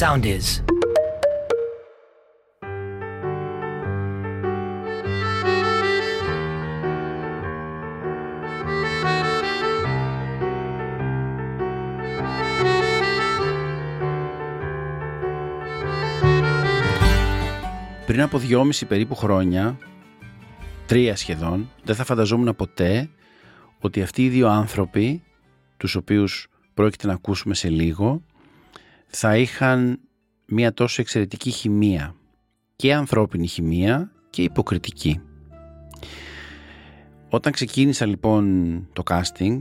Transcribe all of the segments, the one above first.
Sound is. Πριν από δυόμιση περίπου χρόνια, τρία σχεδόν, δεν θα φανταζόμουν ποτέ ότι αυτοί οι δύο άνθρωποι, τους οποίους πρόκειται να ακούσουμε σε λίγο, θα είχαν μια τόσο εξαιρετική χημεία. Και ανθρώπινη χημεία και υποκριτική. Όταν ξεκίνησα λοιπόν το casting,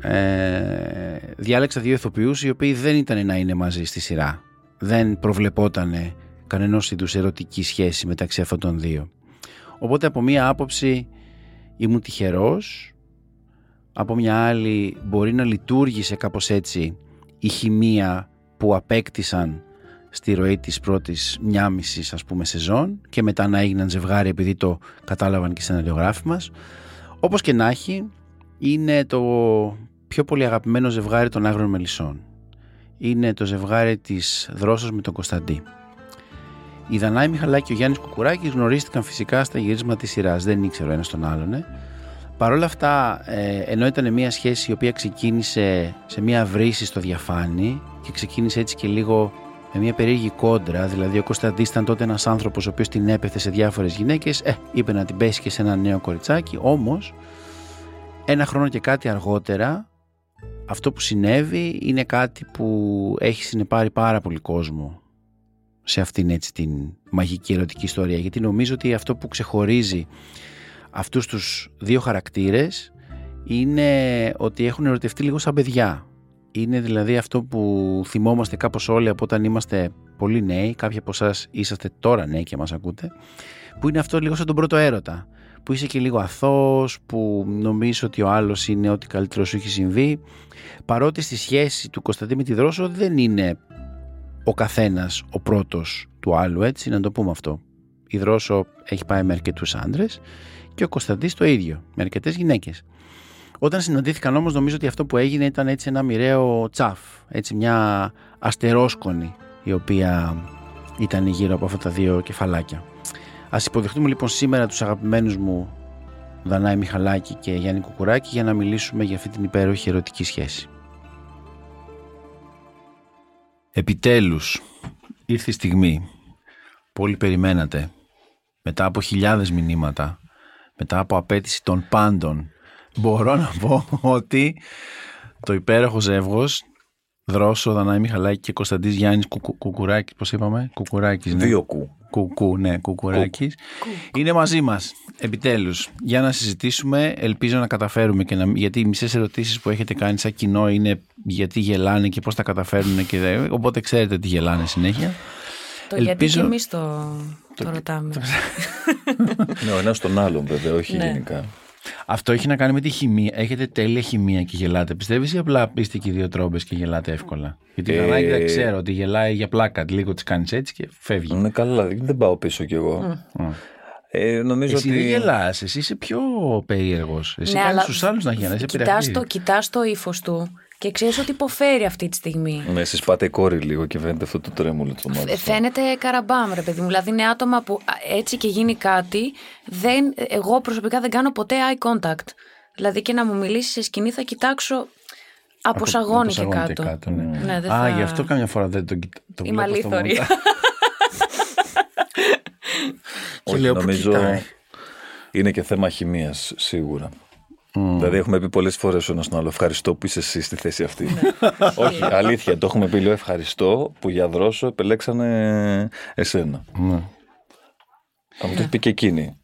ε, διάλεξα δύο ηθοποιούς οι οποίοι δεν ήταν να είναι μαζί στη σειρά. Δεν προβλεπότανε κανενός είδους ερωτική σχέση μεταξύ αυτών των δύο. Οπότε από μία άποψη ήμουν τυχερός, από μια άλλη μπορεί να λειτουργήσε κάπως έτσι η χημεία που απέκτησαν στη ροή της πρώτης μια μισή ας πούμε σεζόν και μετά να έγιναν ζευγάρι επειδή το κατάλαβαν και οι σεναριογράφοι μας. Όπως και να έχει είναι το πιο πολύ αγαπημένο ζευγάρι των Άγρων Μελισσών. Είναι το ζευγάρι της Δρόσος με τον Κωνσταντή. Η Δανάη Μιχαλάκη και ο Γιάννης Κουκουράκης γνωρίστηκαν φυσικά στα γυρίσματα της σειράς. Δεν ήξερα ένας τον άλλον. Ε. Παρ' όλα αυτά, ε, ενώ ήταν μια σχέση η οποία ξεκίνησε σε μια βρύση στο διαφάνη και ξεκίνησε έτσι και λίγο με μια περίεργη κόντρα, δηλαδή ο Κωνσταντή ήταν τότε ένας άνθρωπος ο οποίος την έπεθε σε διάφορες γυναίκες, ε, είπε να την πέσει και σε ένα νέο κοριτσάκι. Όμως, ένα χρόνο και κάτι αργότερα, αυτό που συνέβη είναι κάτι που έχει συνεπάρει πάρα πολύ κόσμο σε αυτήν έτσι την μαγική ερωτική ιστορία γιατί νομίζω ότι αυτό που ξεχωρίζει αυτούς τους δύο χαρακτήρες είναι ότι έχουν ερωτευτεί λίγο σαν παιδιά. Είναι δηλαδή αυτό που θυμόμαστε κάπως όλοι από όταν είμαστε πολύ νέοι, κάποιοι από εσάς είσαστε τώρα νέοι και μας ακούτε, που είναι αυτό λίγο σαν τον πρώτο έρωτα, που είσαι και λίγο αθώος, που νομίζεις ότι ο άλλος είναι ό,τι καλύτερο σου έχει συμβεί, παρότι στη σχέση του Κωνσταντή με τη Δρόσο δεν είναι ο καθένας ο πρώτος του άλλου έτσι να το πούμε αυτό. Η Δρόσο έχει πάει με αρκετούς άντρες και ο Κωνσταντής το ίδιο με αρκετές γυναίκες. Όταν συναντήθηκαν όμως νομίζω ότι αυτό που έγινε ήταν έτσι ένα μοιραίο τσαφ, έτσι μια αστερόσκονη η οποία ήταν γύρω από αυτά τα δύο κεφαλάκια. Ας υποδεχτούμε λοιπόν σήμερα τους αγαπημένους μου Δανάη Μιχαλάκη και Γιάννη Κουκουράκη για να μιλήσουμε για αυτή την υπέροχη ερωτική σχέση. Επιτέλους ήρθε η στιγμή που όλοι περιμένατε μετά από χιλιάδες μηνύματα μετά από απέτηση των πάντων μπορώ να πω ότι το υπέροχο ζεύγος Δρόσο, Δανάη Μιχαλάκη και Κωνσταντής Γιάννης Κουκου, Κουκουράκης, πώς είπαμε, Κουκουράκης. Ναι. Δύο κου. Κουκού, ναι, Κουκουράκης. Είναι μαζί μας, επιτέλους, για να συζητήσουμε. Ελπίζω να καταφέρουμε, και να, γιατί οι μισές ερωτήσεις που έχετε κάνει σαν κοινό είναι γιατί γελάνε και πώς τα καταφέρουν. Και, οπότε ξέρετε τι γελάνε συνέχεια. Το γιατί και εμείς το, το, ρωτάμε. ναι, ο ένας τον άλλον βέβαια, όχι Ναι. γενικά. Αυτό έχει να κάνει με τη χημεία. Έχετε τέλεια χημεία και γελάτε. Πιστεύεις ή απλά είστε και οι δύο τρόμπε και γελάτε εύκολα; Γιατί η Ε, Δανάη δεν ξέρω ότι γελάει για πλάκα. Λίγο τη κάνεις έτσι και φεύγει. Είναι καλά, δεν πάω πίσω κι εγώ. Ε, νομίζω Εσύ ότι... δεν γελάς, εσύ είσαι πιο περίεργος. Εσύ Ναι, κάνεις αλλά τους άλλους να γελάνε. Είσαι Κοιτάς πειραγμένη. το, κοιτάς το ύφος του και ξέρεις ότι υποφέρει αυτή τη στιγμή. Ναι, εσείς πάτε κόρη λίγο και φαίνεται αυτό το τρέμουλο του Ε, μάλιστα. Φαίνεται καραμπάμ, ρε παιδί μου. Δηλαδή είναι άτομα που α, έτσι και γίνει κάτι, δεν, εγώ προσωπικά δεν κάνω ποτέ eye contact. Δηλαδή και να μου μιλήσεις σε σκηνή θα κοιτάξω από σαγόνι και σαγόνι κάτω. ναι. Ναι, δεν Α, θα- γι' αυτό καμιά φορά δεν τον κοιτάω. Το Είμαι βλέπω στο αλήθωρη. μοντάζ. Και Όχι, λέω, πού νομίζω κοιτάει; είναι και θέμα χημίας σίγουρα. Δηλαδή έχουμε πει πολλές φορές ο ένας τον άλλο ευχαριστώ που είσαι εσύ στη θέση αυτή. Ναι. Όχι, αλήθεια, το έχουμε πει λέω ευχαριστώ που για δρόσο επελέξανε εσένα. Ναι. Θα μου το έχεις πει και εκείνη.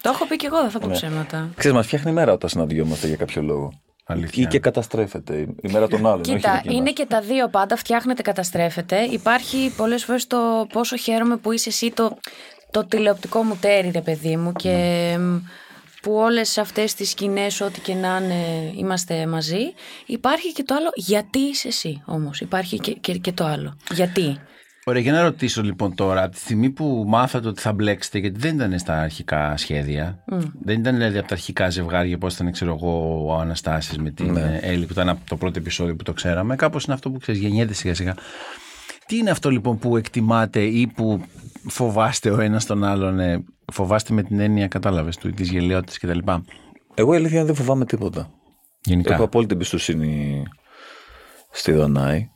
Το έχω πει και εγώ, δεν θα πω Ναι. ψέματα. Ξέρεις, μας φτιάχνει η μέρα όταν συναντιόμαστε για κάποιο λόγο. Αλήθεια. Ή και καταστρέφεται η- η μέρα των άλλων. όχι Κοίτα, δική μας. είναι και τα δύο πάντα, φτιάχνεται, καταστρέφεται. Υπάρχει πολλές φορές το πόσο χαίρομαι που είσαι εσύ το, το τηλεοπτικό μου τέρι, ρε παιδί μου, και Ναι. Μ, που όλες αυτές τις σκηνές, ό,τι και να είναι, είμαστε μαζί. Υπάρχει και το άλλο, γιατί είσαι εσύ όμως; Υπάρχει και, και, και το άλλο. Γιατί; Ωραία, για να ρωτήσω λοιπόν τώρα, από τη στιγμή που μάθατε ότι θα μπλέξετε, γιατί δεν ήταν στα αρχικά σχέδια, δεν ήταν δηλαδή από τα αρχικά ζευγάρια όπω ήταν, ξέρω εγώ, ο Αναστάσης με την Ναι. ε, Έλλη, που ήταν από το πρώτο επεισόδιο που το ξέραμε. Κάπως είναι αυτό που ξέρεις, γεννιέται σιγά σιγά. Τι είναι αυτό λοιπόν που εκτιμάτε ή που φοβάστε ο ένας τον άλλον, ε, φοβάστε με την έννοια, κατάλαβες, του, της γελιότητας κτλ. Εγώ η αλήθεια δεν φοβάμαι τίποτα. Γενικά. Έχω απόλυτη εμπιστοσύνη στη Δανάη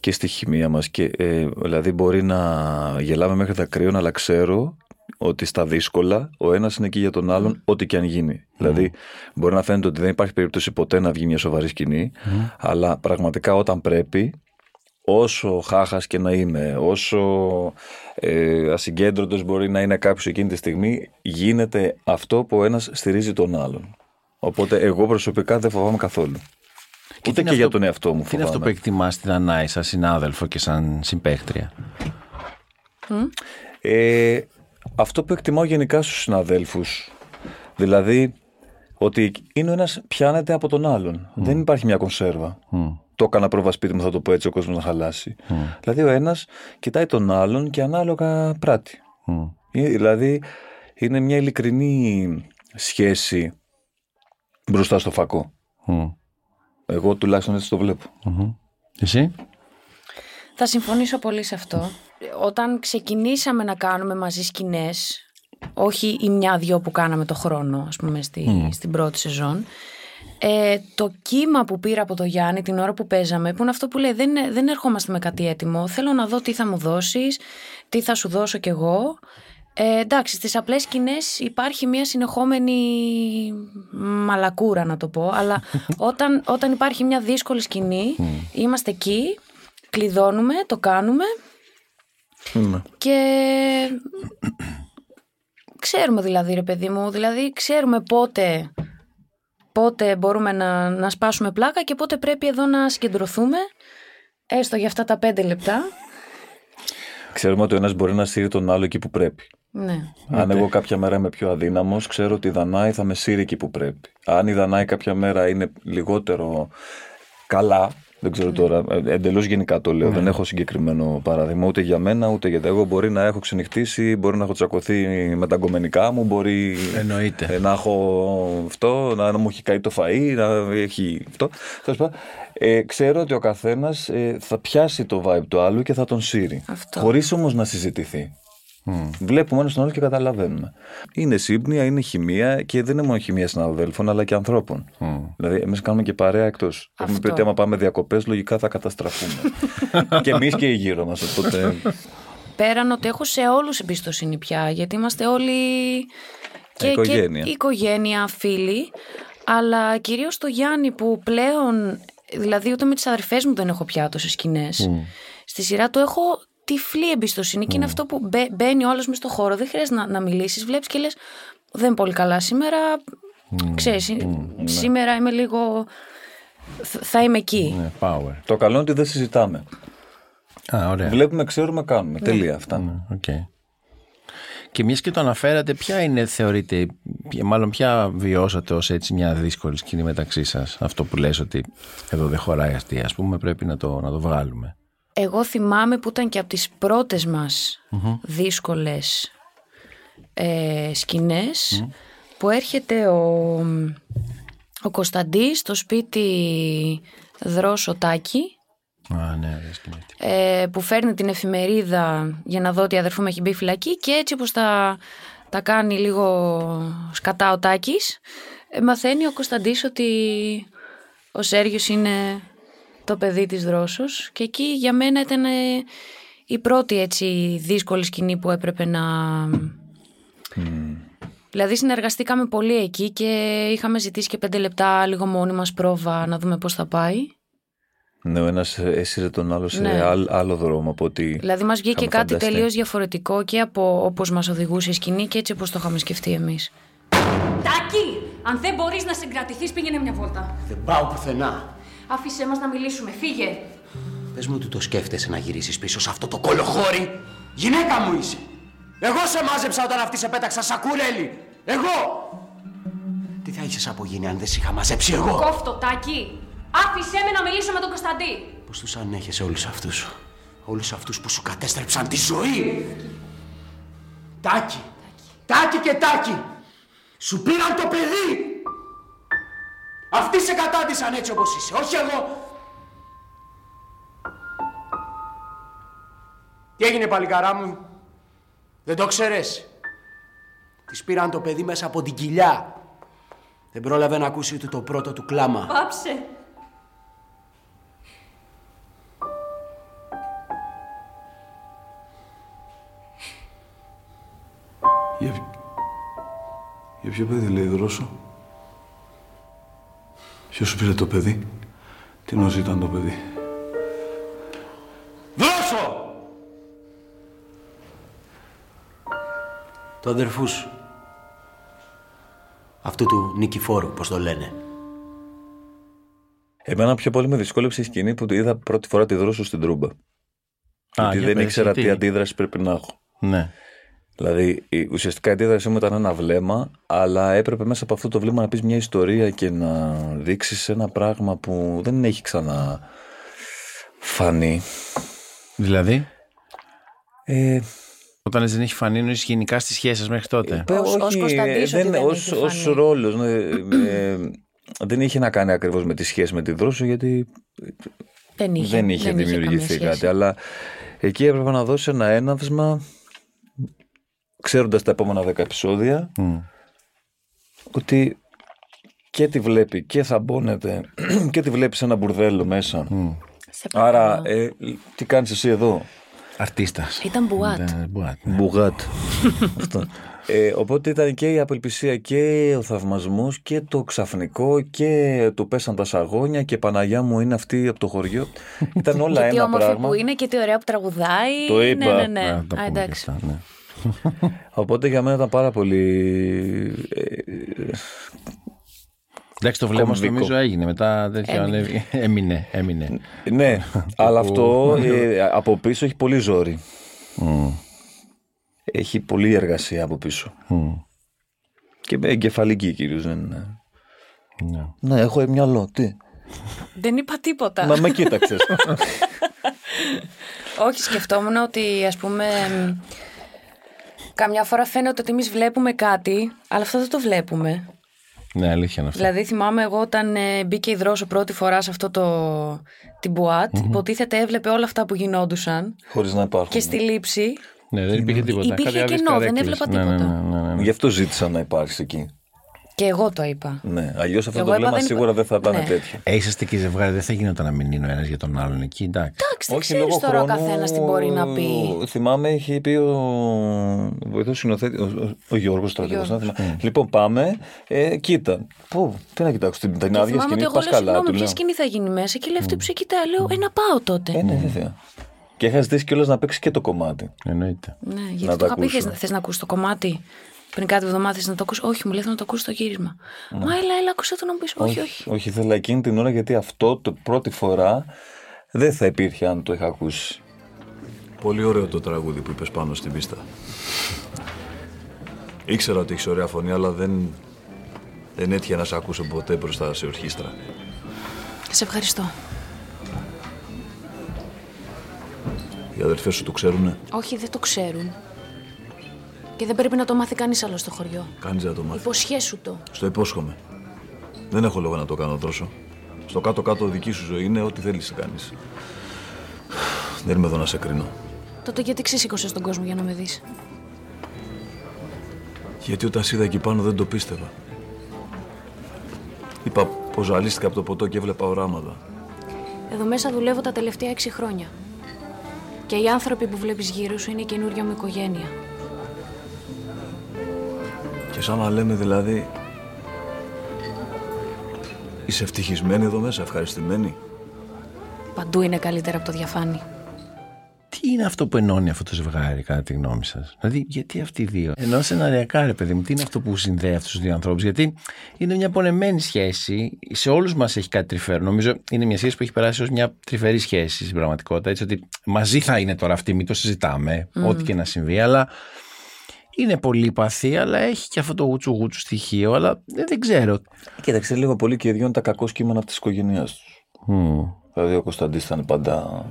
και στη χημεία μας. Και, ε, δηλαδή μπορεί να γελάμε μέχρι τα κρύων, αλλά ξέρω ότι στα δύσκολα ο ένας είναι εκεί για τον άλλον ό,τι και αν γίνει. Δηλαδή μπορεί να φαίνεται ότι δεν υπάρχει περίπτωση ποτέ να βγει μια σοβαρή σκηνή, αλλά πραγματικά όταν πρέπει όσο χάχας και να είναι, όσο ε, ασυγκέντρωτος μπορεί να είναι κάποιος εκείνη τη στιγμή, γίνεται αυτό που ο ένας στηρίζει τον άλλον. Οπότε εγώ προσωπικά δεν φοβάμαι καθόλου. τι Ούτε είναι και για αυτό- τον εαυτό μου Τι είναι αυτό που φοβάμαι. εκτιμάς στη Δανάη σαν συνάδελφο και σαν συμπαίχτρια; Ε, αυτό που εκτιμάω γενικά στους συναδέλφους, δηλαδή ότι είναι ο ένας πιάνεται από τον άλλον. Δεν υπάρχει μια κονσέρβα. Το έκανα πρόβα σπίτι μου, θα το πω έτσι, ο κόσμος να χαλάσει. Δηλαδή ο ένας κοιτάει τον άλλον και ανάλογα πράττει. Ε, Δηλαδή είναι μια ειλικρινή σχέση μπροστά στο φακό. Εγώ τουλάχιστον έτσι το βλέπω. Εσύ; Θα συμφωνήσω πολύ σε αυτό. Όταν ξεκινήσαμε να κάνουμε μαζί σκηνές, όχι η μια-δυο που κάναμε το χρόνο, ας πούμε, στη, στην πρώτη σεζόν, ε, το κύμα που πήρα από το Γιάννη την ώρα που παίζαμε, που είναι αυτό που λέει, δεν, δεν ερχόμαστε με κάτι έτοιμο, θέλω να δω τι θα μου δώσεις, τι θα σου δώσω κι εγώ. Ε, εντάξει, στις απλές σκηνές υπάρχει μια συνεχόμενη μαλακούρα να το πω, αλλά όταν, όταν υπάρχει μια δύσκολη σκηνή, είμαστε εκεί, κλειδώνουμε, το κάνουμε και ξέρουμε δηλαδή ρε παιδί μου, δηλαδή ξέρουμε πότε, πότε μπορούμε να, να σπάσουμε πλάκα και πότε πρέπει εδώ να συγκεντρωθούμε, έστω για αυτά τα πέντε λεπτά. Ξέρουμε ότι ο ένας μπορεί να σύρει τον άλλο εκεί που πρέπει. Ναι. Αν εγώ κάποια μέρα είμαι πιο αδύναμος, ξέρω ότι η Δανάη θα με σύρει εκεί που πρέπει. Αν η Δανάη κάποια μέρα είναι λιγότερο καλά, δεν ξέρω τώρα, εντελώς γενικά το λέω, δεν έχω συγκεκριμένο παράδειγμα ούτε για μένα ούτε για Εγώ μπορεί να έχω ξενυχτήσει, μπορεί να έχω τσακωθεί με τα γκομενικά μου, μπορεί Εννοείται. ε, να έχω αυτό, να, να μου έχει καεί το φαΐ, να έχει αυτό. Τέλος πάντων, Ε, ξέρω ότι ο καθένας ε, θα πιάσει το vibe του άλλου και θα τον σύρει. Αυτό. Χωρίς όμως να συζητηθεί. Βλέπουμε ένα τον άλλο και καταλαβαίνουμε. Είναι σύμπνοια, είναι χημεία και δεν είναι μόνο χημεία συναδέλφων αλλά και ανθρώπων. Δηλαδή, εμείς κάνουμε και παρέα εκτός. Έχουμε πει ότι άμα πάμε διακοπές, λογικά θα καταστραφούμε. και εμείς και οι γύρω μας. Οπότε. Πέραν ότι έχω σε όλους εμπιστοσύνη πια, γιατί είμαστε όλοι και, Οικογένεια. και οικογένεια, φίλοι, αλλά κυρίως το Γιάννη που πλέον, δηλαδή ούτε με τις αδερφές μου δεν έχω πια τόσες σκηνές. Στη σειρά του έχω τυφλή εμπιστοσύνη και είναι αυτό που μπε- μπαίνει όλος μες στο χώρο, δεν χρειάζεται να, να μιλήσεις, βλέπεις και λες δεν είναι πολύ καλά σήμερα, ξέρεις, σήμερα είμαι λίγο, θ- θα είμαι εκεί. Ναι, power. το καλό είναι ότι δεν συζητάμε. Α, ωραία. Βλέπουμε, ξέρουμε, κάνουμε. Τελεία αυτά. Ναι, οκ. Και μια και το αναφέρατε, ποια είναι, θεωρείτε, ποια- μάλλον ποια βιώσατε ως έτσι μια δύσκολη σκηνή μεταξύ σας; Αυτό που λες ότι εδώ δεν χωράει αστεία, ας πούμε, πρέπει να το, να το βγάλουμε. Εγώ θυμάμαι που ήταν και από τις πρώτες μας δύσκολες ε, σκηνές που έρχεται ο, ο Κωνσταντής στο σπίτι Δρόσο Τάκη Α, ναι, ωραία σκηνή. αυτή. ε, που φέρνει την εφημερίδα για να δω ότι η αδερφού μου έχει μπει φυλακή και έτσι όπως τα, τα κάνει λίγο σκατά ο Τάκης ε, μαθαίνει ο Κωνσταντής ότι ο Σέργιος είναι το παιδί της Δρόσος και εκεί για μένα ήταν ε, η πρώτη έτσι δύσκολη σκηνή που έπρεπε να... Δηλαδή συνεργαστήκαμε πολύ εκεί και είχαμε ζητήσει και πέντε λεπτά λίγο μόνοι μας πρόβα να δούμε πώς θα πάει. Ναι, ο ένας έσυρε τον άλλο σε Ναι. άλλ- άλλο δρόμο από ότι. Δηλαδή μας βγήκε είχαμε κάτι φανταστεί. τελείως διαφορετικό και από όπως μας οδηγούσε η σκηνή και έτσι όπως το είχαμε σκεφτεί εμείς. Τάκη! Αν δεν μπορείς να συγκρατηθείς, πήγαινε μια βόλτα. Δεν πάω πουθενά. Άφησέ μας να μιλήσουμε. Φύγε. Πες μου ότι το σκέφτεσαι να γυρίσεις πίσω σε αυτό το κολοχώρι. Γυναίκα μου είσαι. Εγώ σε μάζεψα όταν αυτή σε πέταξα σακουρέλι. Εγώ. Τι θα είχες απογίνει αν δεν σε είχα μαζέψει εγώ; Κόφτο, Τάκη. Άφησέ με να μιλήσω με τον Κωνσταντή. Πώς τους ανέχεσαι όλους αυτούς; Όλους αυτούς που σου κατέστρεψαν τη ζωή; Τάκη. Τάκη και Τάκη. Σου πήραν το παιδί. Αυτοί σε κατάντησαν έτσι όπως είσαι. Όχι εγώ. Τι έγινε παλικαρά μου; Δεν το ξέρες; Της πήραν το παιδί μέσα από την κοιλιά. Δεν πρόλαβε να ακούσει ούτε το πρώτο του κλάμα. Πάψε. Για, ποιο- για ποιο παιδί λέει δρόσο; Ποιος σου πήρε το παιδί; Τι νόση ήταν το παιδί; Δρόσο! Το αδερφού σου. Αυτού του Νικηφόρου, πώς το λένε. Εμένα πιο πολύ με δυσκόλεψε η σκηνή που είδα πρώτη φορά τη δρόσο στην τρούμπα. Γιατί για δεν πες, ήξερα γιατί; τι αντίδραση πρέπει να έχω. Ναι. Δηλαδή, η- ουσιαστικά η αντίδρασή μου ήταν ένα βλέμμα, αλλά έπρεπε μέσα από αυτό το βλέμμα να πεις μια ιστορία και να δείξεις ένα πράγμα που δεν έχει ξανά φανεί. Δηλαδή, Ε, όταν λες δεν έχει φανεί, εννοείς γενικά στις σχέσεις μέχρι τότε; Ε, Ως- ως Κωνσταντής ότι δεν ως, έχει ως φανεί. ρόλος. ναι, ε, δεν είχε να κάνει ακριβώς με τη σχέση με τη δρόσο γιατί Δεν είχε, δεν είχε καμία δημιουργηθεί σχέση. κάτι. Αλλά εκεί έπρεπε να δώσει ένα έναυσμα ξέροντας τα επόμενα δέκα επεισόδια Μμ. ότι και τη βλέπει και θα μπώνεται και τη βλέπει σε ένα μπουρδέλο μέσα. Σε Άρα, παρακαλώ. ε, τι κάνεις εσύ εδώ, Αρτίστας. Ήταν μπουάτ. Ήταν μπουάτ, ναι. Μπουγάτ. Αυτό. Ε, οπότε ήταν και η απελπισία και ο θαυμασμός και το ξαφνικό και το πέσαν τα σαγόνια και Παναγιά μου είναι αυτή από το χωριό. Ήταν όλα Και τι ένα όμορφη πράγμα. που είναι και τι ωραία που τραγουδάει. Το είπα. Ναι, ναι, ναι. Να τα Α, πούμε και εντάξει. αυτά, ναι. Οπότε για μένα ήταν πάρα πολύ. ε, Εντάξει, το βλέμμα σου Κομβικό. νομίζω έγινε. Μετά τέτοιο Έμεινε. ανέβη. Έμεινε. έμεινε. ναι, αλλά αυτό ε, από πίσω έχει πολύ ζόρι. Μμ. Έχει πολλή εργασία από πίσω. Μμ. Και με εγκεφαλική κυρίως δεν είναι. Ναι. Ναι, έχω μυαλό. Τι. Δεν είπα τίποτα. Μα με κοίταξες. Όχι, σκεφτόμουν ότι ας πούμε. Μ, Καμιά φορά φαίνεται ότι εμείς βλέπουμε κάτι, αλλά αυτό δεν το βλέπουμε. Ναι, αλήθεια είναι αυτό. Δηλαδή, θυμάμαι εγώ όταν ε, μπήκε η Δρόσο πρώτη φορά σε αυτό το. την μπουατ, υποτίθεται έβλεπε όλα αυτά που γινόντουσαν Χωρίς να υπάρχουν. και στη λήψη. Ναι, δεν υπήρχε τίποτα. Υπήρχε Κάτι άλλες κενό, δεν καρέκλες. έβλεπα Ναι, ναι, τίποτα. ναι, ναι, ναι. Γι' αυτό ζήτησα να υπάρχει εκεί. Και εγώ το είπα. Ναι, αλλιώς αυτό Εγώ το είπα, βλέμμα δεν σίγουρα είπα- δεν θα ήταν Ναι. τέτοιο. Ε, είσαστε και ζευγάρι, δεν θα γινόταν να μην είναι ο ένας για τον άλλον εκεί, εντάξει. Εντάξει, δεν ξέρεις τώρα ο καθένας τι μπορεί να πει. Θυμάμαι, είχε πει ο βοηθός σκηνοθέτη, ο, ο, ο Γιώργος Στρατηγό. Γιώργος. Λοιπόν, πάμε. Ε, κοίτα. Πού, τι να κοιτάξω, την, την άδεια Θυμάμαι σκηνή, ότι εγώ πας λέω καλά. συγγνώμη, Του ποια λέω. σκηνή θα γίνει μέσα; και λέει αυτή που σε κοιτάει. Λέω, ε, να πάω τότε. Ε, ναι, βέβαια. Και είχα ζητήσει κιόλας να παίξει και το κομμάτι. Εννοείται. Ναι, Να γιατί τα το είχα πει, ακούσω. θες, θες να ακούσεις το κομμάτι; Πριν κάτι εβδομάδα θες να το ακούσει. Όχι, μου λέει θέλω να το ακούσει στο γύρισμα. Μα έλα, έλα, ακούσε το να μου πεις. Όχι, όχι. Όχι, ήθελα εκείνη την ώρα γιατί αυτό το πρώτη φορά δεν θα υπήρχε αν το είχα ακούσει. Πολύ ωραίο το τραγούδι που είπες πάνω στην πίστα. Ήξερα ότι έχεις ωραία φωνή, αλλά δεν, δεν έτυχε να σε ακούσω ποτέ μπροστά σε ορχήστρα. Σε ευχαριστώ. Οι αδερφές σου το ξέρουνε; Όχι, δεν το ξέρουν. Και δεν πρέπει να το μάθει κανείς άλλο στο χωριό. Κάνεις να το μάθεις. Υποσχέσου το. Στο υπόσχομαι. Δεν έχω λόγο να το κάνω δρόσο. Στο κάτω-κάτω δική σου ζωή είναι ό,τι θέλεις να κάνεις. Δεν είμαι εδώ να σε κρίνω. Τότε γιατί ξεσήκωσε τον κόσμο για να με δεις; Γιατί όταν σε είδα εκεί πάνω δεν το πίστευα. Είπα πως ζαλίστηκα από το ποτό και έβλεπα οράματα. Εδώ μέσα δουλεύω τα τελευταία έξι χρόνια. Και οι άνθρωποι που βλέπεις γύρω σου είναι η καινούργια μου οικογένεια. Και σαν να λέμε δηλαδή... Είσαι ευτυχισμένη εδώ μέσα, ευχαριστημένη. Παντού είναι καλύτερα από το διαφάνει. Τι είναι αυτό που ενώνει αυτό το ζευγάρι, κατά τη γνώμη σας; Δηλαδή, γιατί αυτοί οι δύο; Ενώ σεναριακά, ρε παιδί μου, τι είναι αυτό που συνδέει αυτούς τους δύο ανθρώπους; Γιατί είναι μια πονεμένη σχέση. Σε όλους μας έχει κάτι τρυφερό. Νομίζω είναι μια σχέση που έχει περάσει ως μια τρυφερή σχέση στην πραγματικότητα. Έτσι ότι μαζί θα είναι τώρα αυτή, μην το συζητάμε, ό,τι και να συμβεί. Αλλά είναι πολύ παθή, αλλά έχει και αυτό το γούτσου γούτσου στοιχείο. Αλλά ε, δεν ξέρω. Κοίταξε λίγο πολύ και οι δυο είναι τα κακό κείμενα τη οικογένειά τους. Μμ. Δηλαδή ο Κωνσταντής ήταν πάντα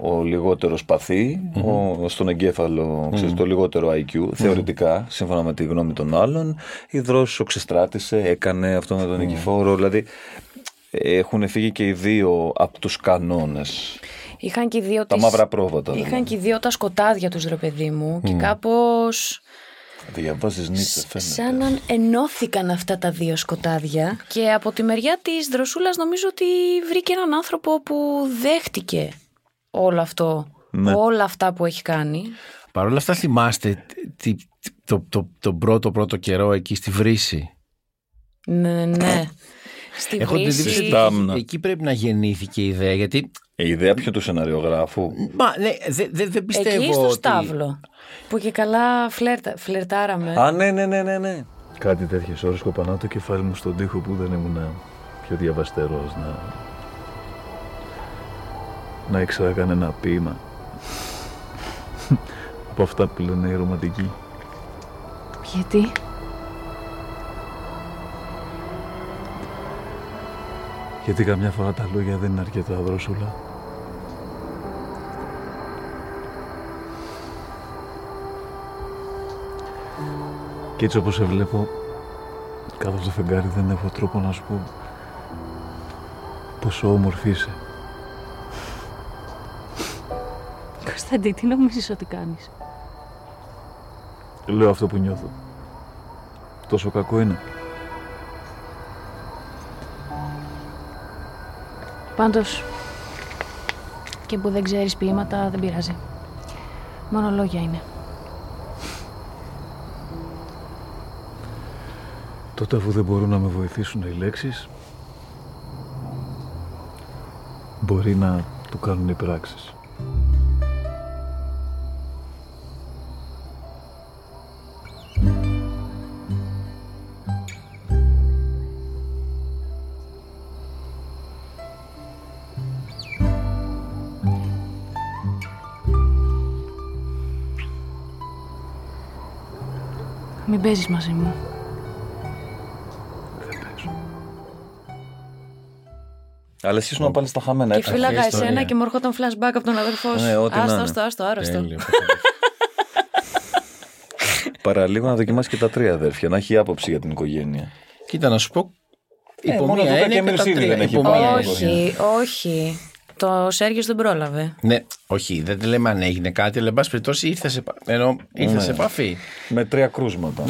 ο λιγότερος παθή, ο, στον εγκέφαλο ξέρεις, το λιγότερο IQ, θεωρητικά, σύμφωνα με τη γνώμη των άλλων. Η Δρόσο ξεστράτησε, έκανε αυτό με τον Νικηφόρο, δηλαδή έχουν φύγει και οι δύο από τους κανόνες. Είχαν και οι δύο Τα τις- μαύρα πρόβατα. Είχαν και οι δύο τα σκοτάδια τους ρε παιδί μου και κάπως Διαβάζει Νίτσε, φαίνεται. σαν να ενώθηκαν αυτά τα δύο σκοτάδια και από τη μεριά της δροσούλας νομίζω ότι βρήκε έναν άνθρωπο που δέχτηκε όλο αυτό, Ναι. όλα αυτά που έχει κάνει. Παρ' όλα αυτά θυμάστε τι, τι- το, το, τον πρώτο πρώτο καιρό εκεί στη Βρύση; Ναι, ναι. Στη Έχω την βρύση. εντύπωση ότι Στάμνα. εκεί- εκεί πρέπει να γεννήθηκε η ιδέα γιατί Η ιδέα ποιο του σεναριογράφου; Μα, ναι, δεν δε, δεν πιστεύω Εκεί στο ότι... Στάβλο. Που και καλά φλερτα, φλερτάραμε. Α, ναι, ναι, ναι, ναι. ναι. Κάτι τέτοιες ώρες κοπανάω το κεφάλι μου στον τοίχο που δεν ήμουν πιο διαβαστερός να... να ήξερα κανένα ποίημα. Από αυτά που λένε οι ρομαντικοί. Γιατί; Γιατί καμιά φορά τα λόγια δεν είναι αρκετά δρόσουλα. Και έτσι όπως σε βλέπω κάτω από το φεγγάρι δεν έχω τρόπο να σου πω πόσο όμορφη είσαι. Κωνσταντί, τι νομίζεις ότι κάνεις; Λέω αυτό που νιώθω. Τόσο κακό είναι. Πάντως, και που δεν ξέρεις ποίηματα δεν πειράζει. Μόνο λόγια είναι. Τότε αφού δεν μπορούν να με βοηθήσουν οι λέξεις μπορεί να του κάνουν οι πράξεις. Παίζεις μαζί μου. Δεν παίζω. Αλλά εσύ ήσουν πάλι στα χαμένα. Και έτσι. φύλαγα αρχή ιστορία. εσένα και μου έρχονταν flashback από τον αδερφό σου. Ναι, ό,τι να άστο, είναι. άστο, άστο, άρρωστο. Τέλειο. Παραλίγο να δοκιμάσεις και τα τρία αδέρφια, να έχει άποψη για την οικογένεια. Κοίτα να σου πω, Ε, υπό μόνο μία το έννοια Κακέ και τα Μερσίδη τρία. δεν έχει Υπό πάει. μία Όχι. έννοια. Όχι, όχι. Το Σέργιος δεν πρόλαβε. Ναι, όχι, δεν te λέμε αν έγινε κάτι, αλλά εν πάση περιπτώσει ήρθε σε, επα- ενώ ήρθε Ναι. σε επαφή. Με τρία κρούσματα.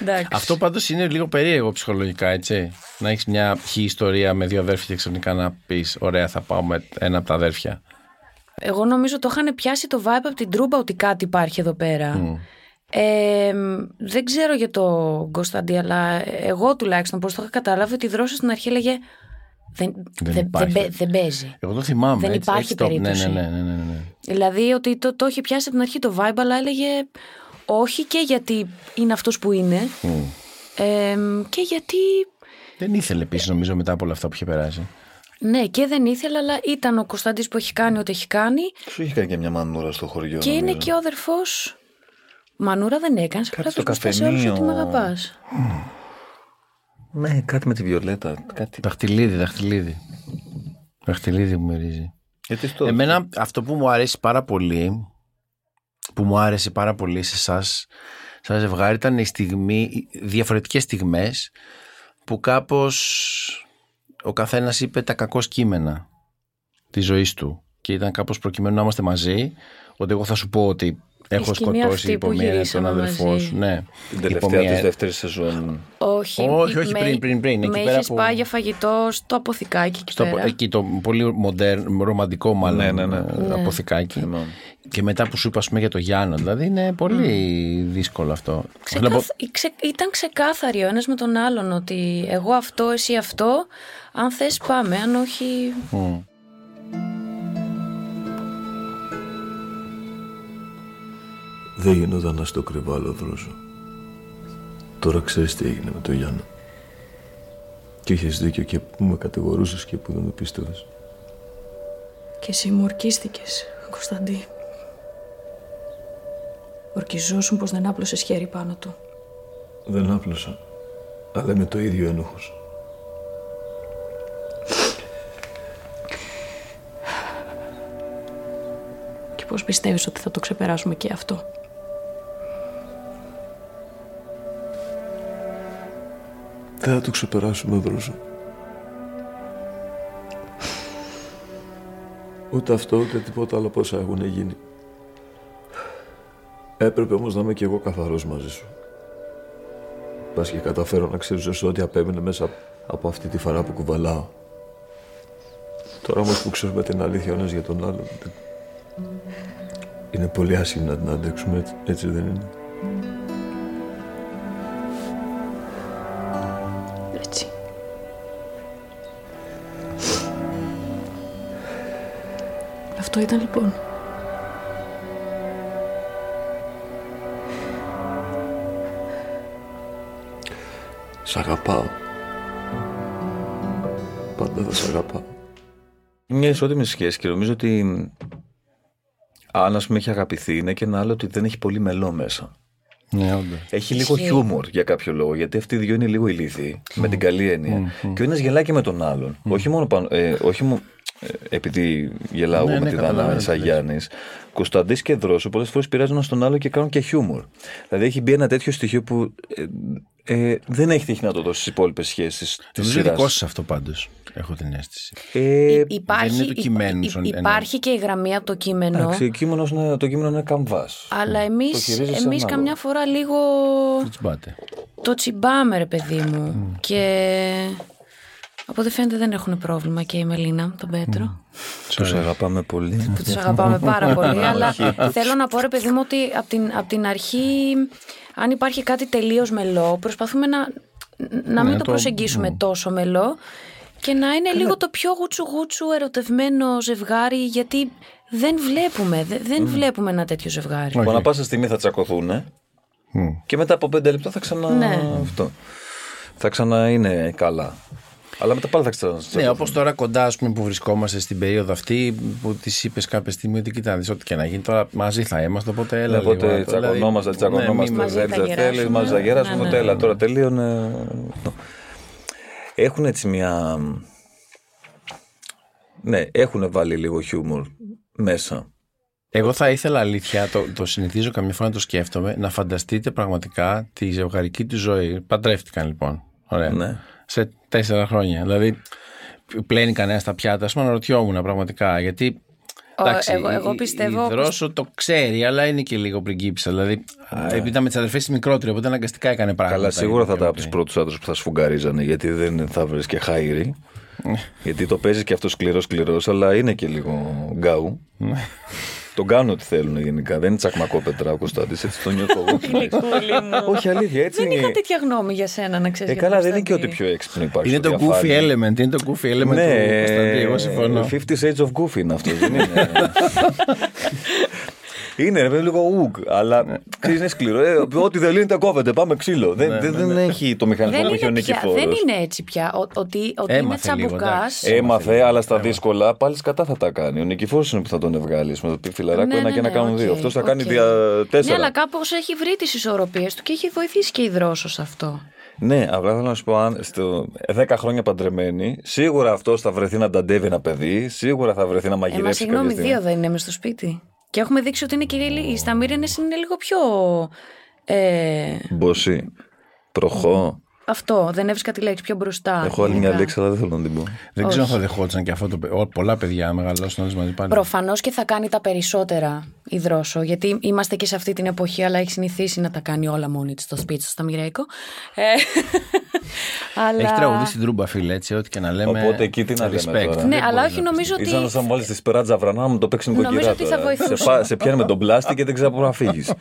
Εντάξει. Αυτό πάντως είναι λίγο περίεργο ψυχολογικά, έτσι. Να έχεις μια χή ιστορία με δύο αδέρφια και ξαφνικά να πεις ωραία θα πάω με ένα από τα αδέρφια. Εγώ νομίζω το είχαν πιάσει το vibe από την τρούμπα ότι κάτι υπάρχει εδώ πέρα. Ε, δεν ξέρω για το Κωνσταντί, αλλά εγώ τουλάχιστον πώς το είχα καταλάβει ότι η δρόση στην αρχή έλεγε δεν, Δεν δεν, υπάρχει. δεν, παι- δεν παίζει. Εγώ το θυμάμαι. Δεν έτσι, υπάρχει έτσι το- ναι, περίπτωση. Ναι, ναι, ναι, ναι, ναι. Δηλαδή ότι το, το είχε πιάσει από την αρχή το vibe, αλλά έλεγε όχι και γιατί είναι αυτός που είναι, ε, και γιατί Δεν ήθελε επίσης νομίζω μετά από όλα αυτά που είχε περάσει. ναι και δεν ήθελε, αλλά ήταν ο Κωνσταντής που έχει κάνει ό,τι έχει κάνει Σου είχε κάνει και μια μανούρα στο χωριό. και είναι νομίζω. και ο αδερφός Μανούρα δεν έκανες. Κάτι στο σε όλους ότι με καφενείο. αγαπάς. Ναι, κάτι με τη Βιολέτα. Κάτι... Δαχτυλίδι, δαχτυλίδι. Δαχτυλίδι μου μυρίζει. Γιατί στο... Εμένα αυτό που μου αρέσει πάρα πολύ, που μου άρεσε πάρα πολύ σε εσάς, σαν ζευγάρι, ήταν η στιγμή, οι διαφορετικές στιγμές που κάπως ο καθένας είπε τα κακό κείμενα της ζωής του και ήταν κάπως προκειμένου να είμαστε μαζί, ότι εγώ θα σου πω ότι έχω σκηνή σκοτώσει αυτή υπό που μία έννοια τον γυρίσαμε αδερφό μαζί. σου. Ναι. Την Υπό τελευταία μία- της δεύτερης σεζόν. Όχι, Όχι, όχι, με- πριν, πριν, πριν, εκεί Με πέρα είχε που- πάει για φαγητό στο αποθηκάκι εκεί Στο, πέρα. εκεί το πολύ μοντέρν, ρομαντικό μάλλον Ναι, ναι, ναι. ε, αποθηκάκι. Θυμάμαι. Και μετά που σου είπα ας πούμε, για το Γιάννο, δηλαδή είναι πολύ δύσκολο αυτό. Ξεκάθ- Θέλω να πω- ξε- Ήταν ξεκάθαροι ο ένας με τον άλλον ότι εγώ αυτό, εσύ αυτό, αν θες πάμε, αν όχι... Μμ. Δεν γινόταν να στο κρυβώ άλλο δρόσο. Τώρα ξέρεις τι έγινε με τον Γιάννο. Και είχες δίκιο και που με κατηγορούσες και που δεν με πίστευες. Και εσύ μου ορκίστηκες, Κωνσταντί. Ορκιζόσουν πως δεν άπλωσες χέρι πάνω του. Δεν άπλωσα, αλλά με το ίδιο ένοχος. Και πως πιστεύεις ότι θα το ξεπεράσουμε και αυτό; Δεν θα το ξεπεράσουμε, δρόσο. Ούτε αυτό, ούτε τίποτα άλλο πόσα έχουν γίνει. Έπρεπε όμως να είμαι κι εγώ καθαρός μαζί σου. Πας και καταφέρω να ξέρεις ό,τι απέμεινε μέσα από αυτή τη φαρά που κουβαλάω. Τώρα όμως που ξέρουμε την αλήθεια ο ένας για τον άλλον, είναι πολύ άσχημο να την αντέξουμε, έτσι, έτσι δεν είναι. Αυτό ήταν λοιπόν. Σ' αγαπάω. Πάντα θα σ' αγαπάω. Μια ισότιμη σχέση και νομίζω ότι αν ας πούμε έχει αγαπηθεί είναι και ένα άλλο ότι δεν έχει πολύ μελό μέσα. Ναι, όντως. Έχει λίγο χιούμορ για κάποιο λόγο, γιατί αυτοί οι δύο είναι λίγο ηλίθιοι, με την καλή έννοια. Και ο ένας γελάει και με τον άλλον. Όχι μόνο πάνω, ε, όχι μόνο, ε, επειδή γελάω Ναι, εγώ με ναι, τη καταλαβαίνω Δάνα τι Σαγιάννη, Κωνσταντής και Δρόσο πολλές φορές πειράζουν ένα τον άλλο και κάνουν και χιούμορ. Δηλαδή έχει μπει ένα τέτοιο στοιχείο που ε, ε, δεν έχει τύχει να το δώσεις στις υπόλοιπες σχέσεις της Νομίζω σειράς. δικό σας αυτό πάντως. Έχω την αίσθηση. Ε, Υπάρχει, δεν είναι του κειμένου, υπ- σαν- υπ- υπάρχει και η γραμμή από το κείμενο, εντάξει, ο κείμενος είναι- το κείμενο είναι καμβά. αλλά εμείς, χειρίζεσαι εμείς ανάλογα. καμιά φορά λίγο Τι τσιμπάτε. το τσιμπάμε ρε παιδί μου και από ό,τι φαίνεται δεν έχουν πρόβλημα και η Μελίνα, τον Πέτρο. Τους αγαπάμε πολύ. που τους αγαπάμε πάρα πολύ, αλλά θέλω να πω ρε παιδί μου ότι από την, απ' την αρχή αν υπάρχει κάτι τελείως μελό προσπαθούμε να, να μην Ναι, το το- προσεγγίσουμε τόσο μελό και να είναι λίγο το πιο γούτσου γούτσου ερωτευμένο ζευγάρι γιατί δεν βλέπουμε, δε- δεν βλέπουμε ένα τέτοιο ζευγάρι. Που ανά πάσα στιγμή θα τσακωθούν και μετά από πέντε λεπτά θα ξανά. Ναι. Αυτό. Θα ξανά είναι καλά. Αλλά μετά πάλι θα ξανά. Ναι, όπως τώρα κοντά ας πούμε, που βρισκόμαστε στην περίοδο αυτή που τη είπες κάποια στιγμή ότι κοίτα, δεις, ό,τι και να γίνει τώρα μαζί θα είμαστε. Οπότε έλα Οπότε λίγο, δηλαδή, τσακωνόμαστε, τσακωνόμαστε. ναι, Μαζί Δεν θα θέλει, γεράσουμε. μαζί θα γεράσουμε. Ναι, ναι. Οπότε έλα τώρα τελείωνε. Αυτό. Έχουν έτσι μια. Ναι, έχουν βάλει λίγο χιούμορ μέσα. Εγώ θα ήθελα αλήθεια, το, το συνηθίζω καμιά φορά να το σκέφτομαι, να φανταστείτε πραγματικά τη ζευγαρική του ζωή. Παντρεύτηκαν λοιπόν. Ωραία. Ναι. Σε τέσσερα χρόνια. Δηλαδή, πλένει κανένας τα πιάτα. Α πούμε, αναρωτιόμουν πραγματικά. Γιατί. Ο- εντάξει, εγώ- εγώ η- πιστεύω Η πως- Δρόσο το ξέρει, αλλά είναι και λίγο πριγκίπισσα. Δηλαδή, επειδή ήταν με τις αδερφές μικρότερη, οπότε αναγκαστικά έκανε πράγματα. Καλά, σίγουρα θα Είπε, ήταν οκ. από τους πρώτους άντρες που θα σφουγγαρίζανε, γιατί δεν θα βρεις και χαΐρι. γιατί το παίζεις και αυτό σκληρό-σκληρό, αλλά είναι και λίγο γκάου. Τον κάνουν ό,τι θέλουν γενικά. Δεν είναι τσακμακόπετρα ο Κωνσταντής, έτσι το νιώθω εγώ. Όχι, αλήθεια, έτσι Δεν είναι. είχα τέτοια γνώμη για σένα να ξέρεις Ε, για καλά, τον δεν είναι και ό,τι Κωνσταντίνο. πιο έξυπνο υπάρχει. Είναι στο το goofy διαφάνει. element. Είναι το goofy element Ναι, του Κωνσταντή. Εγώ συμφωνώ. 50 Shades of Goofy είναι αυτός, δεν είναι; Είναι ρε, παιδί, λίγο ουγ, αλλά Ναι. ξέρεις, είναι σκληρό. Ε, ό,τι δεν λύνεται κόβεται, πάμε ξύλο. Δεν, δεν, δεν έχει το μηχανισμό Δεν που έχει ο είναι, πια, Νικηφόρος. δεν είναι έτσι πια. Ο- ότι ότι είναι Έμαθε λίγο, τσαμπουκάς. εντάξει. Έμαθε, αλλά στα δύσκολα πάλι σκατά θα τα κάνει. Ο Νικηφόρος είναι που θα τον βγάλει. Με το πει φιλαράκο Ναι, ένα ναι, και να ναι, κάνουν οκ, δύο. Αυτός θα κάνει οκ. δια Ναι, τέσσερα. αλλά κάπως έχει βρει τις ισορροπίες του και έχει βοηθήσει και η δρόσος σε αυτό. Ναι, απλά θέλω να σου πω, αν στο 10 χρόνια παντρεμένοι, σίγουρα αυτός θα βρεθεί να ταντεύει ένα παιδί, σίγουρα θα βρεθεί να Ε, μα μαγειρεύσει. συγγνώμη, κάποια στιγμή. δύο δεν είναι μες στο σπίτι. Και έχουμε δείξει ότι είναι και οι σταμύρενε είναι λίγο πιο. Ε, Μποσί. Προχώ. Αυτό, δεν έβρισκα τη λέξη πιο μπροστά. Έχω άλλη μια γενικά. λέξη, αλλά δεν θέλω να την πω. Δεν ξέρω αν θα δεχόντουσαν και αυτό το. παι- ό, Πολλά παιδιά μεγαλώσουν όλες μαζί πάλι. Προφανώς και θα κάνει τα περισσότερα η δρόσο, γιατί είμαστε και σε αυτή την εποχή, αλλά έχει συνηθίσει να τα κάνει όλα μόνη της στο σπίτι, στο Σταμυραϊκό. Ε, αλλά... Έχει τραγουδίσει την τρούμπα, φίλε, έτσι, ό,τι και να λέμε. Οπότε εκεί τι να λέμε respect. τώρα; Ναι, Δεν αλλά μπορείς όχι, να νομίζω ότι. Ήταν σαν να βάλει τη σπεράτζα βρανά να μου το παίξει Νομίζω νοικοκυρά. ότι θα τώρα. βοηθούσε. Σε, πά- σε πιάνει με τον πλάστη και δεν ξέρει από πού να φύγει.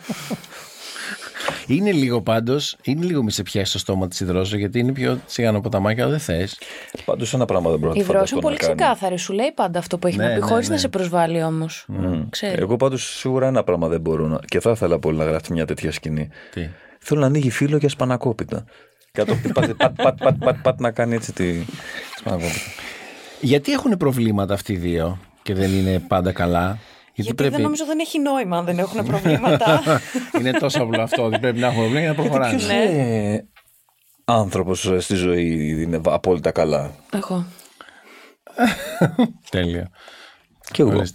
Είναι λίγο πάντως, είναι λίγο μη σε πιάσει στο στόμα της υδρόσο, γιατί είναι πιο τσιγανό ποταμάκι, αλλά δεν θες. Πάντως ένα πράγμα δεν μπορώ να Η τη δρόσο φανταστώ είναι πολύ να κάνει. ξεκάθαρη. Σου λέει πάντα αυτό που έχει Ναι, να πει, ναι, χωρίς ναι. να σε προσβάλλει όμως. Ξέρει. Εγώ πάντως σίγουρα ένα πράγμα δεν μπορώ να. και θα ήθελα πολύ να γράφει μια τέτοια σκηνή. Τι; Θέλω να ανοίγει φύλλο για σπανακόπιτα. Και να το πει πατ, πατ, πατ, πατ, πατ, πατ, να κάνει έτσι τη σπανακόπιτα. Γιατί έχουν προβλήματα αυτοί οι δύο και δεν είναι πάντα καλά; Γιατί, Γιατί δεν νομίζω δεν έχει νόημα αν δεν έχουν προβλήματα. είναι τόσο απλό αυτό ότι πρέπει να έχουν προβλήματα για να προχωράνε. Ποιος ε, άνθρωπος στη ζωή είναι απόλυτα καλά; Εγώ. Τέλεια. Και εγώ.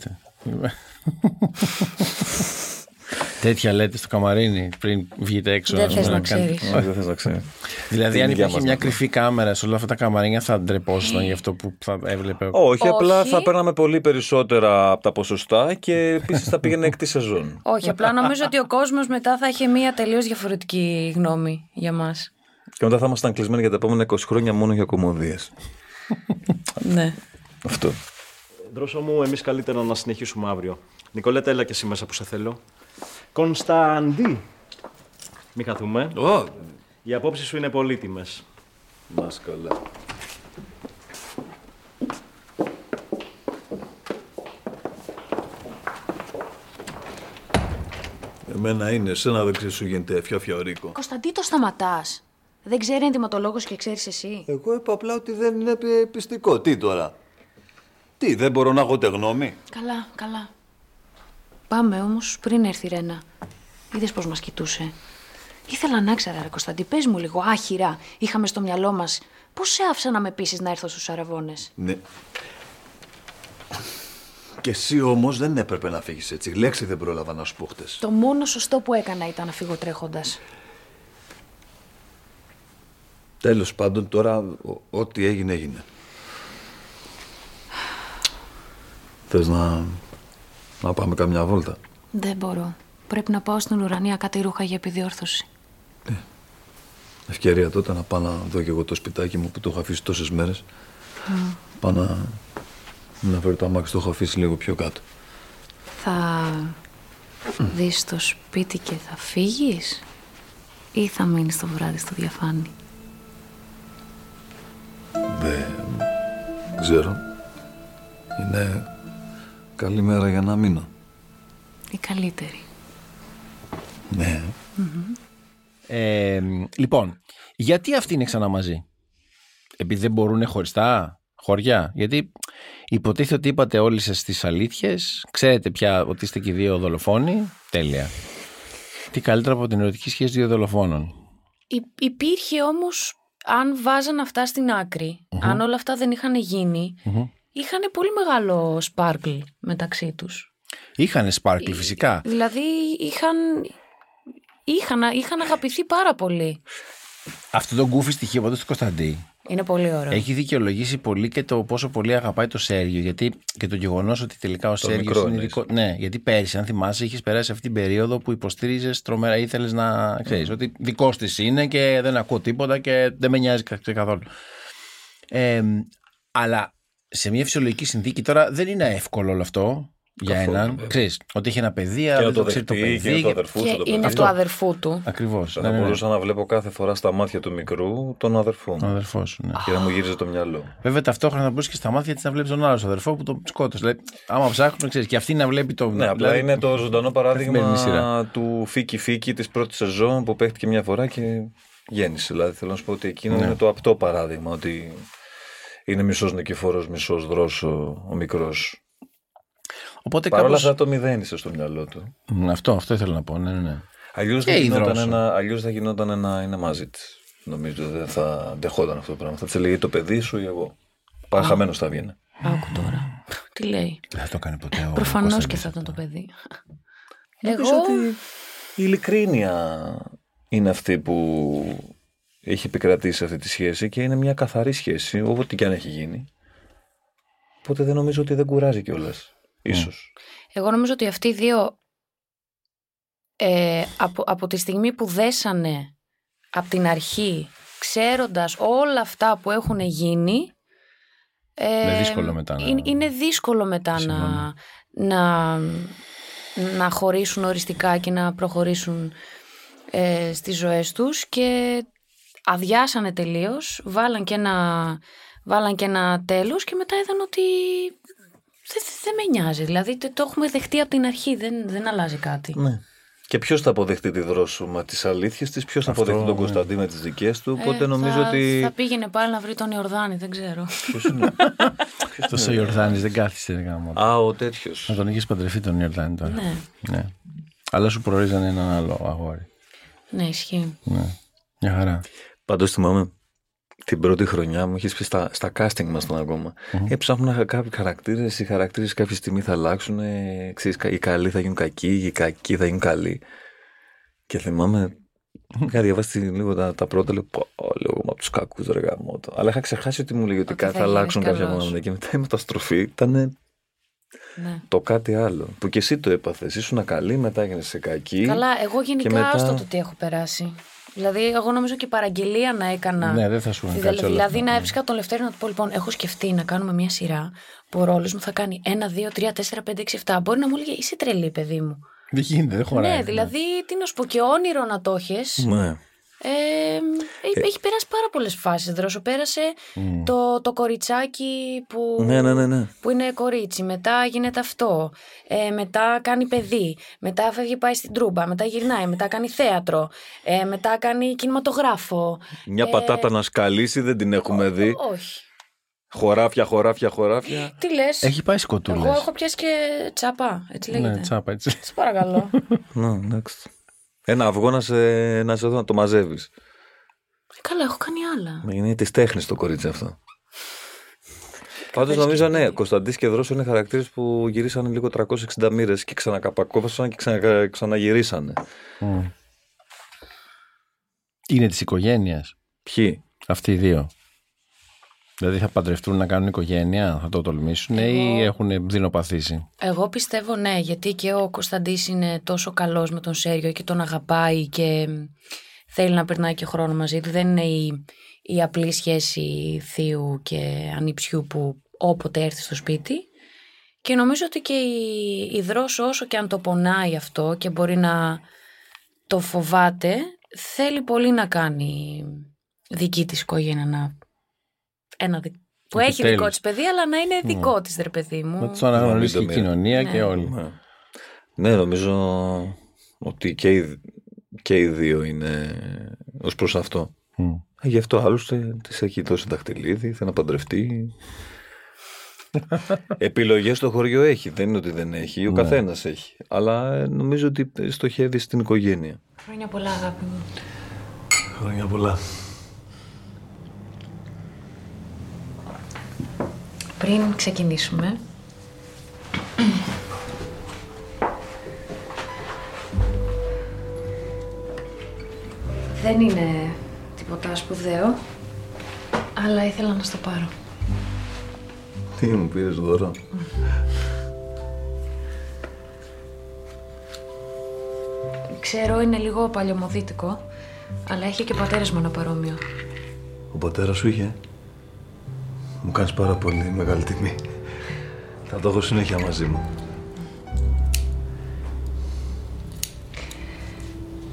Ορίστε. Τέτοια λέτε στο καμαρίνι πριν βγείτε έξω. Δεν θες πούμε, να κάνετε- ξέρεις. Όχι, δεν θες να ξέρεις. Δηλαδή, την αν υγεία υπήρχε μας μια να δούμε. κρυφή κάμερα σε όλα αυτά τα καμαρίνια, θα ντρεπόσασταν για αυτό που θα έβλεπε. Όχι, απλά Όχι. θα παίρναμε πολύ περισσότερα από τα ποσοστά και επίσης θα πήγαινε έκτη σεζόν. Όχι, απλά νομίζω ότι ο κόσμος μετά θα είχε μία τελείως διαφορετική γνώμη για μας. Και μετά θα ήμασταν κλεισμένοι για τα επόμενα 20 χρόνια μόνο για κομμωδίες. Ναι. Αυτό. Δρόσο μου, εμείς καλύτερα να συνεχίσουμε αύριο. Νικολέτα, έλα και εσύ μέσα που σε θέλω. Κωνσταντί. Μην χαθούμε. Ω, Οι απόψεις σου είναι πολύτιμες. Μας καλά. εμένα είναι, εσένα δεν ξέρεις σου γίνεται φιά φιωρίκο. Κωνσταντί, το σταματάς. Δεν ξέρει ενδυματολόγος και ξέρεις εσύ. Εγώ είπα απλά ότι δεν είναι πι- πιστικό. Τι τώρα; Τι, δεν μπορώ να έχω ούτε γνώμη; Καλά, καλά. Πάμε όμως πριν έρθει η Ρένα. Είδες πώς μας κοιτούσε. Ήθελα να ξέρω, ρε Κωνσταντί, πες μου λίγο άχυρα. Είχαμε στο μυαλό μας. Πώς σε άφησα να με πείσει να έρθω στους αραβώνες; Ναι. Και εσύ όμως δεν έπρεπε να φύγεις έτσι. Λέξη δεν πρόλαβα να σου πω χτες. Το μόνο σωστό που έκανα ήταν να φύγω τρέχοντας. Τέλος πάντων, τώρα ο- ό,τι έγινε, έγινε. Θες να, να πάμε καμιά βόλτα. Δεν μπορώ. Πρέπει να πάω στην ουρανία κάτι ρούχα για επιδιόρθωση. Ευκαιρία τότε να πάω να δω και εγώ το σπιτάκι μου που το έχω αφήσει τόσες μέρες. Πάω να, να φέρω το αμάξι, το έχω αφήσει λίγο πιο κάτω. Θα δεις το σπίτι και θα φύγεις ή θα μείνεις το βράδυ στο διαφάνι; Δεν ξέρω. Είναι καλή μέρα για να μείνω. Η καλύτερη. Ναι. Ε, λοιπόν, γιατί αυτοί είναι ξανά μαζί; Επειδή δεν μπορούν χωριστά χωριά; Γιατί υποτίθεται ότι είπατε όλοι σας τις αλήθειες. Ξέρετε πια ότι είστε και οι δύο δολοφόνοι. Τέλεια. Τι καλύτερο από την ερωτική σχέση δύο δολοφόνων; Υ- υπήρχε όμως, αν βάζαν αυτά στην άκρη, αν όλα αυτά δεν είχαν γίνει, είχαν πολύ μεγάλο σπάρκλ μεταξύ τους. Είχανε σπάρκλ φυσικά. Δηλαδή είχαν, είχαν, είχαν αγαπηθεί πάρα πολύ. Αυτό το γκούφι στοιχείο πάντως του Κωνσταντή Είναι πολύ ωραίο. έχει δικαιολογήσει πολύ και το πόσο πολύ αγαπάει το Σέργιο. Γιατί και το γεγονός ότι τελικά ο Σέργιος μικρό είναι εννοείς. δικό. Ναι, γιατί πέρυσι, αν θυμάσαι, είχες περάσει αυτή την περίοδο που υποστήριζες τρομερά. ήθελες να ξέρεις ότι δικός της είναι και δεν ακούω τίποτα και δεν με νοιάζει κα- καθόλου. Ε, αλλά σε μια φυσιολογική συνθήκη τώρα δεν είναι εύκολο όλο αυτό για Καθόλου, έναν. βέβαια. Ξέρεις, ότι έχει ένα παιδί, Και αλλά να δεν το το ξέρει το δεχτεί και παιδί. να το αδερφού και σου το είναι παιδί. του αδερφού του. Ακριβώς. Θα μπορούσα να βλέπω κάθε φορά στα μάτια του μικρού τον αδερφό Ο μου. αδερφό σου, ναι. Και να μου γύριζε το μυαλό. Βέβαια, ταυτόχρονα θα μπορούσε και στα μάτια της να βλέπεις τον άλλο σου αδερφό που τον σκότωσε. Δηλαδή, άμα ψάχνουν, ξέρεις, και αυτή να βλέπει το. Ναι, απλά δηλαδή, είναι το ζωντανό καθημερινή παράδειγμα σειρά. του Φίκι Φίκι της πρώτης σεζόν που παίχτηκε μια φορά και γέννησε. Δηλαδή θέλω να σου πω ότι εκείνο Ναι. είναι το απτό παράδειγμα ότι είναι μισός νικηφόρος, μισός δρόσος ο μικρός. Οπότε Παρ' όλα κάπως... αυτά το μηδένισε στο μυαλό του. Μ, Αυτό, αυτό ήθελα να πω. Ναι, ναι, ναι. Αλλιώς Και θα, η γινόταν δρόσο. ένα, αλλιώς θα γινόταν ένα είναι μαζί της. Νομίζω δεν θα αντεχόταν αυτό το πράγμα. Θα της έλεγε το παιδί σου ή εγώ. Παραχαμένο θα βγαίνει. Άκου τώρα. Τι λέει. Δεν θα το έκανε ποτέ ο Προφανώς και Κωνσταντίνος θα ήταν το αυτό. παιδί. Νομίζω ότι η ειλικρίνεια είναι αυτή που έχει επικρατήσει αυτή τη σχέση και είναι μια καθαρή σχέση, ό,τι και αν έχει γίνει. Οπότε δεν νομίζω ότι δεν κουράζει κιόλας. Ίσως. Εγώ νομίζω ότι αυτοί οι δύο ε, από, από τη στιγμή που δέσανε από την αρχή ξέροντας όλα αυτά που έχουν γίνει ε, Είναι δύσκολο μετά να- είναι, είναι δύσκολο μετά να, Συμφωνώ. να, να χωρίσουν οριστικά και να προχωρήσουν ε, στις ζωές τους και αδειάσανε τελείως, βάλαν και ένα, βάλαν και ένα τέλος και μετά είδαν ότι δεν δεν με νοιάζει. Δηλαδή το, το έχουμε δεχτεί από την αρχή, δεν, δεν αλλάζει κάτι. Ναι. Και ποιος θα αποδεχτεί τη δρόσουμα της αλήθειας της, ποιος θα Αυτό, αποδεχτεί τον ναι. Κωνσταντί με τις δικές του. Οπότε Ε, νομίζω θα, ότι. Θα πήγαινε πάλι να βρει τον Ιορδάνη, δεν ξέρω. Ποιος είναι; Τόσο ο Ιορδάνης δεν κάθισε να κάνω. Α, ο τέτοιος. Να τον είχες παντρευτεί τον Ιορδάνη τώρα. ναι, ναι. Αλλά σου προορίζανε έναν άλλο αγόρι. ναι, ισχύει. Ναι. Μια χαρά. Πάντως θυμάμαι την πρώτη χρονιά μου, έχει πει στα, στα casting μας τον ακόμα. Mm-hmm. Έψαχνα κάποιοι χαρακτήρες. Οι χαρακτήρες κάποια στιγμή θα αλλάξουν. Ε, ξέρεις, οι καλοί θα γίνουν κακοί, οι κακοί θα γίνουν καλοί. Και θυμάμαι Είχα διαβάσει λίγο τα, τα πρώτα, λέω, πω, λέω από τους κακούς ρε γαμότο. Αλλά είχα ξεχάσει ότι μου λέγει ότι, Ότι θα θα, αλλάξουν γίνεις κάποια καλός. πράγματα. Και μετά η μεταστροφή ήταν Ναι. το κάτι άλλο. Που και εσύ το έπαθες. Ήσουν καλή, μετά έγινες σε κακή. Καλά, εγώ γενικά μετά- άστο το τι έχω περάσει. Δηλαδή, εγώ νομίζω και παραγγελία να έκανα. Ναι, δεν θα σου είχαν Δηλαδή, κάτσει όλα δηλαδή αυτά. να έβρισκα τον Λευτέρη να του πω: Λοιπόν, έχω σκεφτεί να κάνουμε μια σειρά που ο ρόλος μου θα κάνει 1, 2, 3, 4, 5, 6, 7. Μπορεί να μου έλεγε Είσαι τρελή, παιδί μου. Δεν γίνεται, δεν χωράει. ναι, δηλαδή, τι να σου πω, και όνειρο να το έχεις. Ναι. Ε, έχει περάσει πάρα πολλές φάσεις. Δρόσο πέρασε το, το κοριτσάκι που, Ναι, ναι, ναι, ναι. που είναι κορίτσι. Μετά γίνεται αυτό. Ε, μετά κάνει παιδί. Μετά φεύγει, πάει στην τρούμπα. Μετά γυρνάει. Μετά κάνει θέατρο. Ε, μετά κάνει κινηματογράφο. Μια Ε, πατάτα να σκαλίσει δεν την έχουμε δει. Όχι. Χωράφια, χωράφια, χωράφια. Τι λες; Έχει πάει σκοτούλες. Εγώ έχω πιάσει και τσάπα. Έτσι λέγεται. Ναι, τσάπα έτσι. Σε παρακαλώ. Ναι, εντάξει. Ένα αυγό να σε, να σε δω να το μαζεύεις. Ε, Καλά, έχω κάνει άλλα. Είναι της τέχνης το κορίτσι αυτό. Πάντως νομίζω ναι, Κωνσταντής και Δρόσο είναι χαρακτήρες που γυρίσανε λίγο 360 μοίρες και ξανακαπακόβασαν και ξανα, ξαναγυρίσανε. Είναι της οικογένειας. Ποιοι; Αυτοί οι δύο. Δηλαδή θα παντρευτούν να κάνουν οικογένεια, θα το τολμήσουν ή έχουν δεινοπαθήσει; Εγώ πιστεύω ναι, γιατί και ο Κωνσταντής είναι τόσο καλός με τον Σέργιο και τον αγαπάει και θέλει να περνάει και χρόνο μαζί του. Δεν είναι η, η απλή σχέση θείου και ανιψιού που όποτε έρθει στο σπίτι. Και νομίζω ότι και η, η Δρόσο όσο και αν το πονάει αυτό και μπορεί να το φοβάται, θέλει πολύ να κάνει δική της οικογένεια, να... Ένα δι- που έχει Επιτέλους. δικό της παιδί, αλλά να είναι δικό της, ρε παιδί μου. Να τους αναγνωρίσει και η μην το κοινωνία Ναι. και όλοι. Ναι. ναι, νομίζω ότι και οι, και οι δύο είναι ως προς αυτό. Μμ. Ε, Γι' αυτό άλλωστε της έχει δώσει δαχτυλίδι, θέλει να παντρευτεί. Επιλογές στο χωριό έχει, δεν είναι ότι δεν έχει, ο καθένας έχει. Αλλά ε, νομίζω ότι στοχεύει στην οικογένεια. Χρόνια πολλά, αγάπη μου. Χρόνια πολλά. Πριν ξεκινήσουμε, δεν είναι τίποτα σπουδαίο, αλλά ήθελα να στο πάρω. Τι μου πήρες δώρο; Ξέρω είναι λίγο παλιωμοδίτικο, αλλά έχει και ο πατέρας μου ένα παρόμοιο. Ο πατέρας σου είχε; Μου κάνεις πάρα πολύ μεγάλη τιμή. Θα το έχω συνέχεια μαζί μου.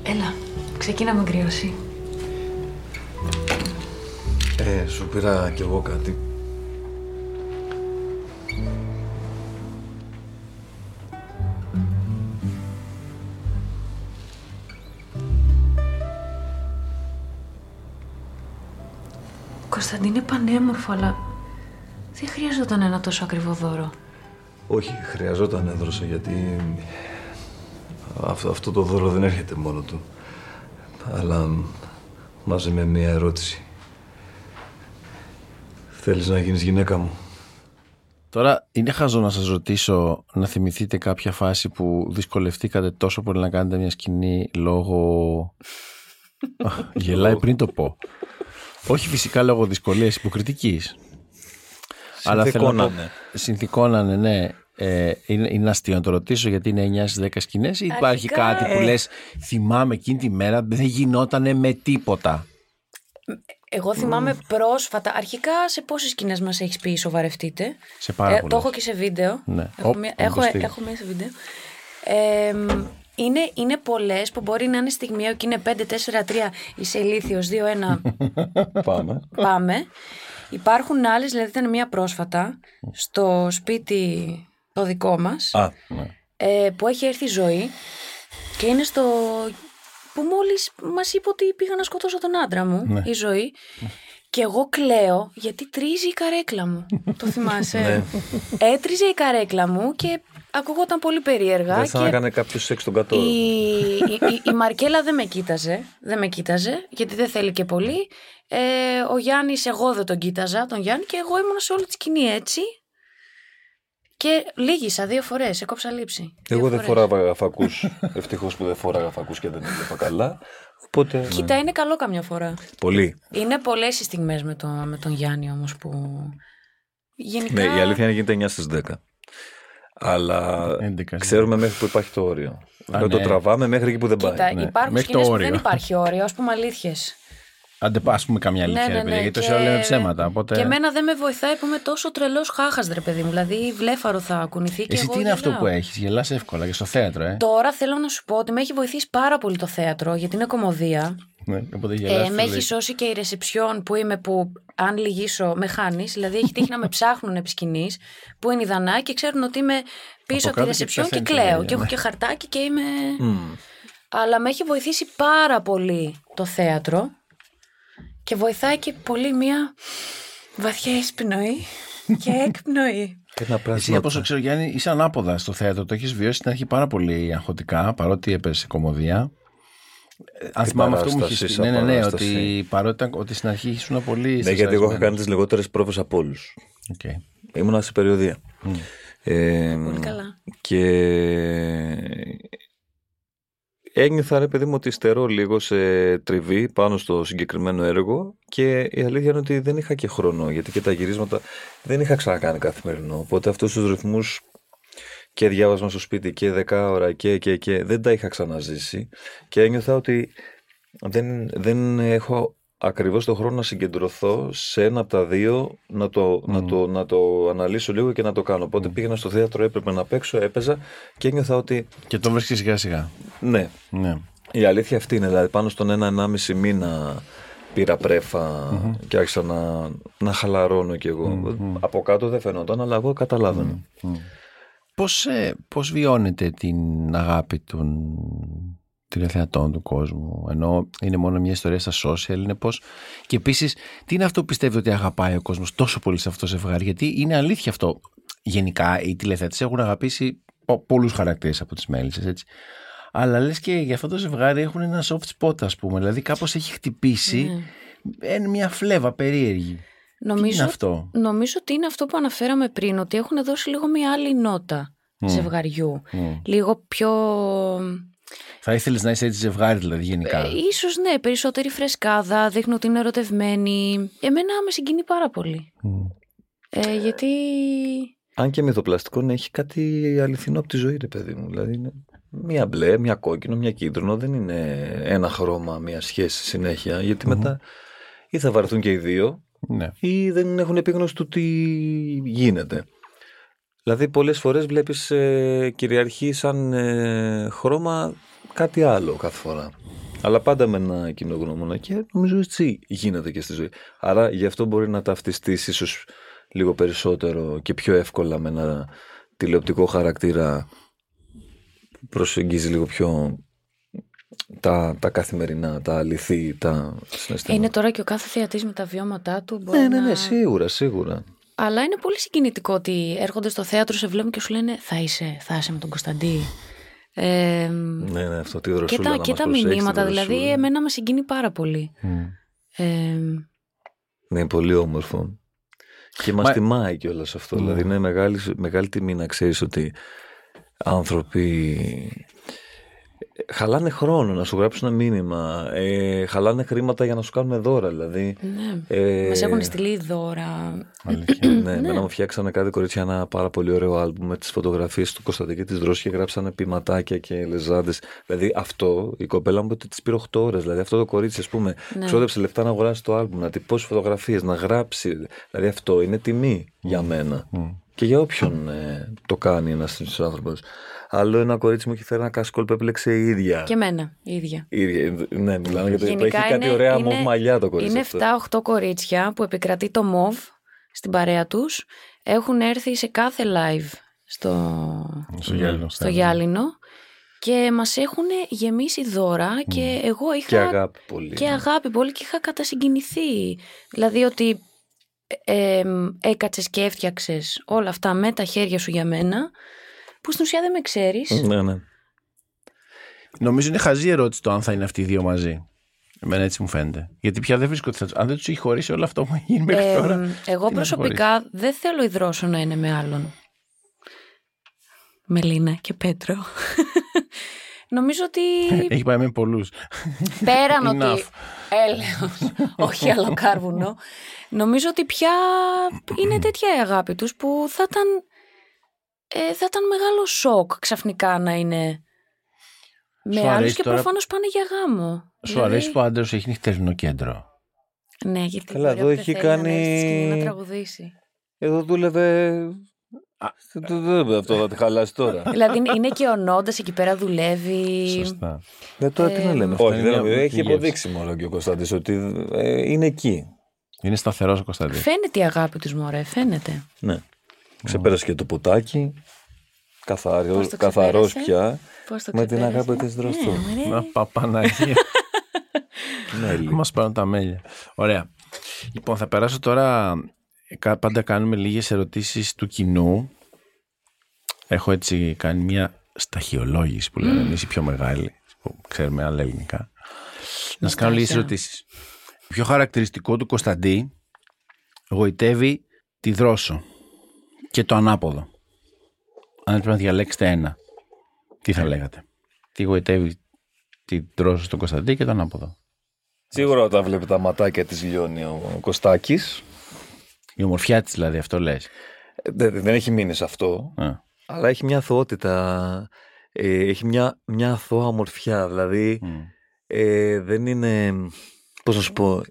Έλα, ξεκίνα με κρύωση. Ε, σου πήρα κι εγώ κάτι. Κωνσταντίνε είναι πανέμορφο, αλλά δεν χρειαζόταν ένα τόσο ακριβό δώρο. Όχι, χρειαζόταν έδρωσε γιατί αυτό, αυτό το δώρο δεν έρχεται μόνο του. Αλλά μαζί με μία ερώτηση. Θέλεις να γίνεις γυναίκα μου; Τώρα είναι χαζό να σας ρωτήσω να θυμηθείτε κάποια φάση που δυσκολευτήκατε τόσο πολύ να κάνετε μια σκηνή λόγω... Γελάει πριν το πω. Όχι φυσικά λόγω δυσκολίας υποκριτικής. Αλλά θέλω να πω, Συνθηκώνανε. συνθηκώνανε, ναι. Ε, είναι, είναι αστείο να το ρωτήσω γιατί είναι 9 στις 10 σκηνές ή υπάρχει Αρχικά, κάτι που ε. λες θυμάμαι εκείνη τη μέρα δεν γινότανε με τίποτα. Εγώ θυμάμαι πρόσφατα, αρχικά σε πόσε σκηνέ μα έχει πει σοβαρευτείτε. Σε πάρα Ε, πολλές. το έχω και σε βίντεο. Ναι. Έχω, Οπ, μια- να έχω, το στείλω. έχω μία σε βίντεο. Ε, μ, είναι, είναι πολλέ που μπορεί να είναι στιγμιαίο και είναι 5, 4, 3, είσαι ηλίθιο, 2, 1, Πάμε. πάμε. Υπάρχουν άλλες, δηλαδή ήταν μία πρόσφατα στο σπίτι το δικό μας Α, ναι. ε, που έχει έρθει η ζωή και είναι στο. που μόλις μας είπε ότι πήγα να σκοτώσω τον άντρα μου, Ναι. η ζωή. Και εγώ κλαίω γιατί τρίζει η καρέκλα μου. Το θυμάσαι; Έτριζε η καρέκλα μου και ακούγονταν πολύ περίεργα. Δεν θα και έκανε κάποιος σεξ τον κατώρο. η, η, η- η Μαρκέλα δεν με κοίταζε. Δεν με κοίταζε, γιατί δεν θέλει και πολύ. Ε, ο Γιάννης, εγώ δεν τον κοίταζα, τον Γιάννη, και εγώ ήμουν σε όλη τη σκηνή έτσι. Και λύγησα δύο φορές, έκοψα λήψη. Εγώ Δύο δεν φορές. φοράγα φακού. Ευτυχώς που δεν φοράγα φακού και δεν έβλεπα καλά. Οπότε. Κοίτα, είναι καλό καμιά φορά. Πολύ. Είναι πολλές οι στιγμές με, το, με τον Γιάννη όμως που. Γενικά. Ναι, η αλήθεια είναι γίνεται 9 στις 10. Αλλά 11 στις ξέρουμε μέχρι που υπάρχει το όριο. Α, Δεν το ναι. τραβάμε μέχρι εκεί που δεν πάει. Κοίτα, ναι. υπάρχουν Μέχρι το σκηνές που όριο. δεν υπάρχει όριο, ας πούμε αλήθειες. Άντε, ας πούμε καμιά αλήθεια, ρε παιδιά, γιατί τόση ώρα λέμε ψέματα. Οπότε... Ναι, Και εμένα δεν με βοηθάει που είμαι τόσο τρελός χάχας, ρε παιδί μου. Δηλαδή, βλέφαρο θα κουνηθεί και Εσύ εγώ τι είναι αυτό γελάω. που έχεις, γελάς εύκολα και στο θέατρο, ε. Τώρα θέλω να σου πω ότι με έχει βοηθήσει πάρα πολύ το θέατρο, γιατί είναι κομμωδία. Ναι, οπότε γελάς, Ε, με λέει. έχει σώσει και η ρεσεψιόν που είμαι που αν λυγίσω με χάνεις. Δηλαδή έχει τύχει να με ψάχνουν επί σκηνής, που είναι η Δανά και ξέρουν ότι είμαι πίσω Από από τη κάτω και ρεσεψιόν και, πεθαίνει, κλαίω. ναι, Και έχω ναι. και χαρτάκι και είμαι. Μμμ. Αλλά με έχει βοηθήσει πάρα πολύ το θέατρο και βοηθάει και πολύ μια βαθιά εισπνοή και εκπνοή. Και ένα Εσύ, πράσινο. από όσο ξέρω, Γιάννη, είσαι ανάποδα στο θέατρο. Το έχεις βιώσει στην αρχή πάρα πολύ αγχωτικά, παρότι έπεσε κομμωδία. Ε, Αν θυμάμαι αυτό μου παράσταση έχει σαν πει. Ναι, ναι, ναι, παράσταση. ότι παρότι ήταν- ότι στην αρχή ήσουν πολύ. Ναι, γιατί εγώ είχα στρεσαρισμένος. κάνει τις λιγότερες πρόβες από όλους. Οκ. Ήμουνα σε περιοδεία. Ε, Πολύ καλά. Και ένιωθα ρε παιδί μου ότι στερώ λίγο σε τριβή πάνω στο συγκεκριμένο έργο και η αλήθεια είναι ότι δεν είχα και χρόνο γιατί και τα γυρίσματα δεν είχα ξανακάνει καθημερινό. Οπότε αυτούς τους ρυθμούς και διάβασμα στο σπίτι και δεκάωρα και, και, και δεν τα είχα ξαναζήσει και ένιωθα ότι δεν, δεν έχω ακριβώς το χρόνο να συγκεντρωθώ σε ένα από τα δύο να το, να, το, να το αναλύσω λίγο και να το κάνω. Οπότε πήγαινα στο θέατρο, έπρεπε να παίξω, έπαιζα και ένιωθα ότι Και το βρίσκεις σιγά σιγά. ναι, Ναι. η αλήθεια αυτή είναι. Δηλαδή πάνω στον ένα-ενάμιση μήνα πήρα πρέφα και άρχισα να, να χαλαρώνω κι εγώ. Από κάτω δεν φαινόταν, αλλά εγώ καταλάβαινα. Πώς, ε, πώς βιώνετε την αγάπη των τηλεθεατών του κόσμου ενώ είναι μόνο μια ιστορία στα social είναι πώς και επίσης τι είναι αυτό που πιστεύει ότι αγαπάει ο κόσμος τόσο πολύ σε αυτό το ζευγάρι γιατί είναι αλήθεια αυτό. Γενικά οι τηλεθεατές έχουν αγαπήσει πο- πολλούς χαρακτήρες από τις μέλισσες έτσι. Αλλά λες και για αυτό το ζευγάρι έχουν ένα soft spot ας πούμε. Δηλαδή κάπως έχει χτυπήσει ε, μια φλέβα περίεργη. τι Νομίζω, είναι αυτό; νομίζω ότι είναι αυτό που αναφέραμε πριν, ότι έχουν δώσει λίγο μια άλλη νότα ζευγαριού. Λίγο πιο. θα ήθελες να είσαι έτσι ζευγάρι δηλαδή γενικά; Ε, ίσως ναι, περισσότερη φρεσκάδα, δείχνουν ότι είναι ερωτευμένοι. Εμένα με συγκινεί πάρα πολύ. Ε, γιατί. Αν και μυθοπλαστικό να έχει κάτι αληθινό από τη ζωή, ρε παιδί μου. Δηλαδή είναι μία μπλε, μία κόκκινο, μία κίτρινο. Δεν είναι ένα χρώμα, μία σχέση συνέχεια. Γιατί μετά ή θα βαρεθούν και οι δύο ναι. ή δεν έχουν επίγνωση του τι γίνεται. Δηλαδή πολλές φορές βλέπεις ε, κυριαρχεί σαν ε, χρώμα κάτι άλλο κάθε φορά. Αλλά πάντα με ένα κοινό γνώμονα και νομίζω έτσι γίνεται και στη ζωή. Άρα γι' αυτό μπορεί να ταυτιστείς ίσως λίγο περισσότερο και πιο εύκολα με ένα τηλεοπτικό χαρακτήρα που προσεγγίζει λίγο πιο τα, τα καθημερινά, τα αληθή, τα συναισθήματα. Είναι τώρα και ο κάθε θεατής με τα βιώματά του. Μπορεί Ναι, ναι, να... ναι, σίγουρα, σίγουρα. Αλλά είναι πολύ συγκινητικό ότι έρχονται στο θέατρο, σε βλέπουν και σου λένε Θα είσαι, θα είσαι με τον Κωνσταντί. Ε, Ναι, ναι, αυτό τη και δροσούλα τα, να και μας τα προσέξεις, τη μηνύματα, δηλαδή, δροσούλα. εμένα με συγκινεί πάρα πολύ. Ε, Ναι, πολύ όμορφο. Και μας Μα- τιμάει κιόλας αυτό. Δηλαδή είναι μεγάλη, μεγάλη τιμή να ξέρεις ότι άνθρωποι χαλάνε χρόνο να σου γράψουν ένα μήνυμα, ε, χαλάνε χρήματα για να σου κάνουν δώρα. Δηλαδή, ναι. ε, Μας έχουν στείλει δώρα. Αλήθεια. ναι, εμένα μου φτιάξανε κάτι κορίτσια ένα πάρα πολύ ωραίο άλμπουμ με τις φωτογραφίες του Κωνσταντή και της Δρόσης και γράψανε ποιηματάκια και λεζάντες. Δηλαδή αυτό, η κοπέλα μου είπε ότι της πήρε 8 ώρες. Δηλαδή αυτό το κορίτσι, ας πούμε, Ναι. ξόδεψε λεφτά να αγοράσει το άλμπουμ, να τυπώσει φωτογραφίες, να γράψει. Δηλαδή αυτό είναι τιμή για μένα. Και για όποιον ε, το κάνει ένας άνθρωπος. Άλλο ένα κορίτσι μου έχει φέρει ένα κασκόλ που έπλεξε η ίδια. Και εμένα, η ίδια. Η ίδια, ναι, μιλάμε για το Γενικά έχει κάτι είναι- ωραία είναι- μοβ μαλλιά το κορίτσι Είναι αυτό. 7-8 κορίτσια που επικρατεί το μοβ στην παρέα τους. Έχουν έρθει σε κάθε live στο, Στο γυάλινο. στο γυάλινο και μας έχουν γεμίσει δώρα και εγώ είχα... Και αγάπη πολύ. Και αγάπη πολύ και είχα κατασυγκινηθεί. Δηλαδή ότι ε, έκατσες και έφτιαξες όλα αυτά με τα χέρια σου για μένα που στην ουσία δεν με ξέρεις. Ναι, ναι. Νομίζω είναι χαζή ερώτηση το αν θα είναι αυτοί οι δύο μαζί. Εμένα έτσι μου φαίνεται. Γιατί πια δεν βρίσκω ότι θα τους- Αν δεν τους έχει χωρίσει όλο αυτό που έχει γίνει μέχρι Ε, τώρα. εγώ τι να προσωπικά δεν θέλω η δρόσο να είναι με άλλον. Μελίνα και Πέτρο. Νομίζω ότι Έχει πάει με πολλούς. πέραν Enough. ότι έλεος, όχι άλλο κάρβουνο, νομίζω ότι πια είναι τέτοια η αγάπη τους που θα ήταν, ε, θα ήταν μεγάλο σοκ ξαφνικά να είναι με Σου άλλους αρέσει και τώρα- προφανώς πάνε για γάμο. Σου Δηλαδή, αρέσει που ο άντρας έχει νυχτερινό κέντρο. Ναι, γιατί Καλά, μπορεί εδώ όποτε έχει θέλει να κάνει- ανέβει στη σκηνή να τραγουδήσει. Εδώ δούλευε. Δεν δούλευε αυτό, θα τη χαλάσει τώρα. δηλαδή είναι- είναι και ο Νόντας εκεί πέρα δουλεύει. Σωστά. Δεν τώρα τι να λέμε. αυτό Όχι, είναι δεν, μια έχει γεύση. αποδείξει μόνο και ο Κωνσταντής ότι ε, είναι εκεί. Είναι σταθερός ο Κωνσταντίνο. Φαίνεται η αγάπη τους μωρέ, φαίνεται. Ναι. Ξεπέρασε και το ποτάκι. Καθάριο, Πώς το καθαρός ξεπέρασε; πια. Πώς το με την ξεπέρασε; αγάπη της δρόστου. Ναι, μωρέ. Να παπαναγία. Μέλη. Μας πάρουν τα μέλια. Ωραία. Λοιπόν, θα περάσω τώρα. κα- Πάντα κάνουμε λίγες ερωτήσεις του κοινού. Έχω έτσι κάνει μια σταχυολόγηση που λέμε εμείς οι πιο μεγάλοι, που ξέρουμε άλλα ελληνικά. Να σας κάνω λίγες Στάχια. ερωτήσεις. Πιο χαρακτηριστικό του Κωνσταντί γοητεύει τη δρόσο και το ανάποδο. Αν έπρεπε να διαλέξετε ένα, τι θα λέγατε; Τι γοητεύει τη δρόσο στον Κωνσταντί και το ανάποδο. Σίγουρα όταν βλέπει τα ματάκια της λιώνει ο Κωστάκης. Η ομορφιά της δηλαδή, αυτό λες. Ε, Δεν, δεν έχει μείνει σε αυτό. Α. Αλλά έχει μια αθωότητα. Ε, έχει μια, μια αθώα ομορφιά. Δηλαδή Μμ. ε, δεν είναι. Πώς να σου πω.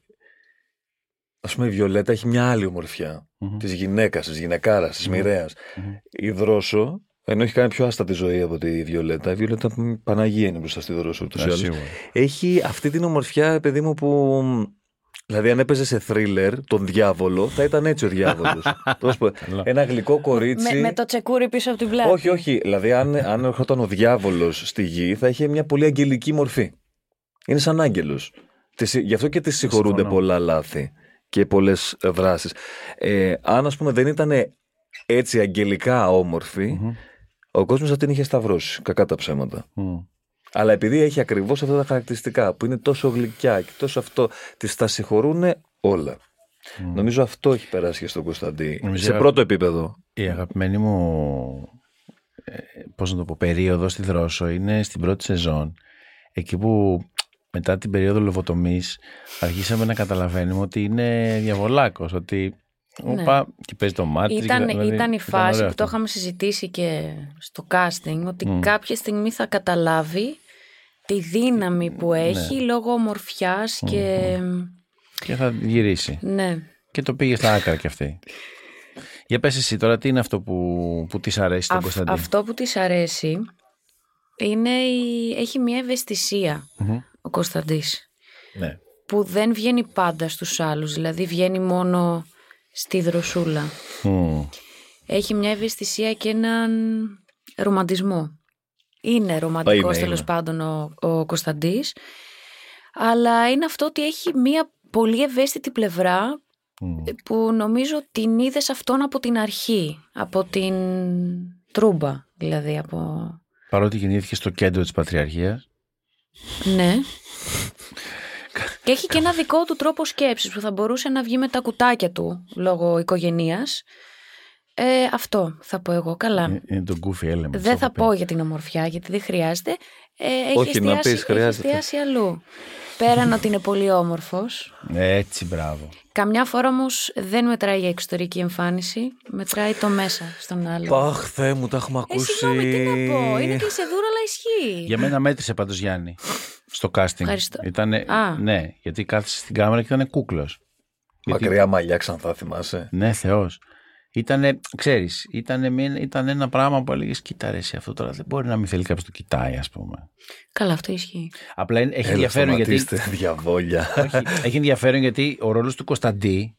Α πούμε, η Βιολέτα έχει μια άλλη ομορφιά. Μμμ. Της γυναίκας, της γυναικάρας, της μοιραίας. Μμμ. Η Δρόσο, ενώ έχει κάνει πιο άστατη ζωή από τη Βιολέτα, η Βιολέτα μ, Παναγία είναι μπροστά στη Δρόσο. ούτως ή Α, άλλως. σίγουρα. Έχει αυτή την ομορφιά, παιδί μου, που. Δηλαδή, αν έπαιζε σε θρίλερ τον διάβολο, θα ήταν έτσι ο διάβολος. Ένα γλυκό κορίτσι. Με, με το τσεκούρι πίσω από την πλάτη. Όχι, όχι. Δηλαδή, αν, αν έρχονταν ο διάβολος στη γη, θα είχε μια πολύ αγγελική μορφή. Είναι σαν άγγελος. Γι' αυτό και της συγχωρούνται Συμφωνώ. πολλά λάθη και πολλές δράσεις. Ε, αν, ας πούμε, δεν ήταν έτσι αγγελικά όμορφη, ο κόσμος θα την είχε σταυρώσει. Κακά τα ψέματα. Μμ. Αλλά επειδή έχει ακριβώς αυτά τα χαρακτηριστικά που είναι τόσο γλυκιά και τόσο αυτό, τη τα συγχωρούν όλα. Νομίζω αυτό έχει περάσει και στον Κωνσταντί. Νομίζω σε αγα- πρώτο επίπεδο. Η αγαπημένη μου, ε, πώς να το πω, περίοδος στη Δρόσο είναι στην πρώτη σεζόν. Εκεί που μετά την περίοδο λοβοτομής αρχίσαμε να καταλαβαίνουμε ότι είναι διαβολάκος, ότι Ναι. όπα, και παίζει το μάτι. Ήταν, και- δηλαδή, ήταν η φάση ωραίο που το αυτό. είχαμε συζητήσει και στο casting ότι Μμ. κάποια στιγμή θα καταλάβει τη δύναμη που Ναι. έχει λόγω ομορφιάς και... Και θα γυρίσει. Ναι. Και το πήγε στα άκρα κι αυτή. Για πες εσύ τώρα, τι είναι αυτό που, που της αρέσει στον Αυ- Κωνσταντίνο. αυτό που της αρέσει είναι η... έχει μια ευαισθησία Μμμ. Ο Κωνσταντής Ναι. που δεν βγαίνει πάντα στους άλλους, δηλαδή βγαίνει μόνο στη δροσούλα. Μμ. Έχει μια ευαισθησία και έναν ρομαντισμό. Είναι ρομαντικός είναι, τέλος είναι. πάντων ο, ο Κωνσταντής, αλλά είναι αυτό ότι έχει μια πολύ ευαίσθητη πλευρά Μμ. που νομίζω την είδες αυτόν από την αρχή, από την τρούμπα δηλαδή, από... Παρότι γεννήθηκε στο κέντρο της Πατριαρχίας. Ναι. και έχει και ένα δικό του τρόπο σκέψης που θα μπορούσε να βγει με τα κουτάκια του λόγω οικογενείας. Ε, αυτό θα πω εγώ. Καλά. Είναι- Είναι το goofy element. Δεν αυτό θα που πω για την ομορφιά γιατί δεν χρειάζεται. Ε, έχει, Όχι, να εστιάσει, πεις, χρειάζεται. έχει εστιάσει αλλού. Πέραν ότι είναι πολύ όμορφος. πει. Έτσι, μπράβο. Καμιά φορά όμως δεν μετράει η εξωτερική εμφάνιση. Μετράει το μέσα στον άλλο. Αχ, Θεέ μου, τα έχουμε Ε, ακούσει. συγγνώμη, τι να πω. Είναι κλεισεδούρα, αλλά ισχύει. Για μένα μέτρησε πάντως Γιάννη στο casting. Ευχαριστώ. Ήτανε, Α. Ναι, γιατί κάθισε στην κάμερα και ήταν κούκλος. Μακριά μαλλιά ξανθά θυμάσαι. Ναι, Θεός. Ήτανε, ξέρεις, ήτανε, μια- ήταν ένα πράγμα που έλεγες Κοίτα, ρε, εσύ, αυτό τώρα δεν μπορεί να μην θέλει κάποιος το κοιτάει, ας πούμε. Καλά, αυτό ισχύει. Απλά είναι- έχει Έλα, ενδιαφέρον γιατί. σταματήστε, διαβόλια. Όχι, έχει ενδιαφέρον γιατί ο ρόλος του Κωνσταντί,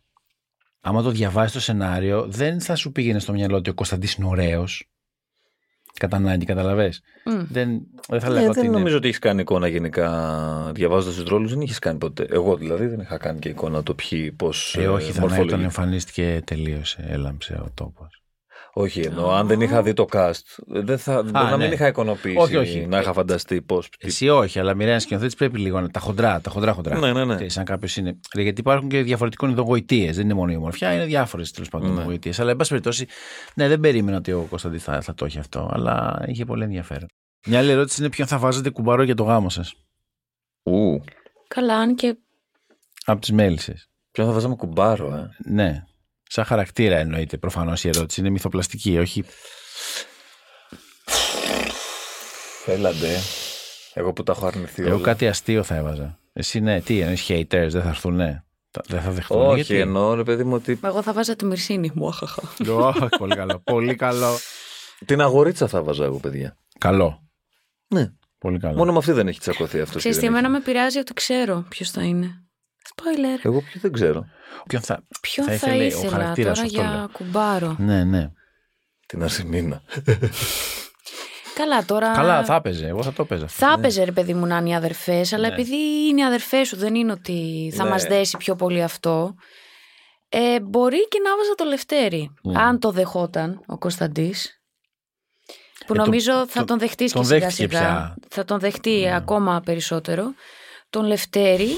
άμα το διαβάσεις το σενάριο, δεν θα σου πήγαινε στο μυαλό ότι ο Κωνσταντί είναι ωραίος. Κατά ανάγκη, καταλαβέ. Μμ. Δεν, δεν θα Ε, λέγα ότι δεν είναι. νομίζω ότι έχεις κάνει εικόνα γενικά διαβάζοντας τους ρόλους. Δεν έχει κάνει ποτέ. Εγώ δηλαδή δεν είχα κάνει και εικόνα το ποιοι, πώς. Ε, όχι, θα τον εμφανίστηκε, τελείωσε, έλαμψε ο τόπος. Όχι, εννοώ αν δεν είχα δει το cast, δεν θα, μπορεί να ναι. μην είχα εικονοποιήσει Όχι, όχι. να είχα φανταστεί πώς. Εσύ όχι, αλλά μοιραία σκηνοθέτης πρέπει λίγο να. Τα χοντρά, τα χοντρά χοντρά. Ναι, ναι, ναι. Ξέρεις, αν κάποιος είναι. Γιατί υπάρχουν και διαφορετικών ειδών γοητείες. Δεν είναι μόνο η ομορφιά, είναι διάφορες τέλος πάντων Ναι. γοητείες. Αλλά εν πάση περιπτώσει, ναι, δεν περίμενα ότι ο Κωνσταντή θα, θα το έχει αυτό. Αλλά είχε πολύ ενδιαφέρον. Μια άλλη ερώτηση είναι ποιον θα βάζετε κουμπαρό για το γάμο σας; Ου, Καλά, αν και Από τις μέλισσες. ποιον θα βάζαμε κουμπάρο, ε; Ναι. Σαν χαρακτήρα εννοείται προφανώς η ερώτηση. Είναι μυθοπλαστική, όχι; Έλαντε. Εγώ που τα έχω αρνηθεί Εγώ όλα. κάτι αστείο θα έβαζα. Εσύ ναι, τι εννοείς haters, δεν θα έρθουν, ναι. Τα- Δεν θα δεχτούν. Όχι, γιατί; εννοώ ρε παιδί μου ότι εγώ θα βάζα τη Μυρσίνη μου. αχαχα. Ω, πολύ καλό. Πολύ καλό. την αγορίτσα θα βάζα εγώ, παιδιά. Καλό. Ναι. Πολύ καλό. Μόνο με αυτή δεν έχει τσακωθεί αυτός. Ξέρεις τι, εμένα με πειράζει ότι ξέρω ποιος θα είναι. Spoiler. Εγώ ποιο δεν ξέρω. Ποιον θα, Ποιον θα θα, ήθελε ο ήθελα χαρακτήρας, τώρα αυτό για λέω. κουμπάρο; Ναι, ναι. Την Αρσεμίνα. Καλά, τώρα. Καλά, θα έπαιζε. Εγώ θα το έπαιζα. αυτό. Θα έπαιζε ρε παιδί μου να είναι οι αδερφές, αλλά επειδή είναι οι αδερφές σου, δεν είναι ότι θα Ναι. μας δέσει πιο πολύ αυτό. Ε, μπορεί και να βάζα το Λευτέρη, αν το δεχόταν ο Κωνσταντής. Που Ε, το- νομίζω θα το- τον δεχτείς τον και σιγά δέχτηκε σιγά. πια. Θα τον δεχτεί ακόμα περισσότερο. Τον Λευτέρη,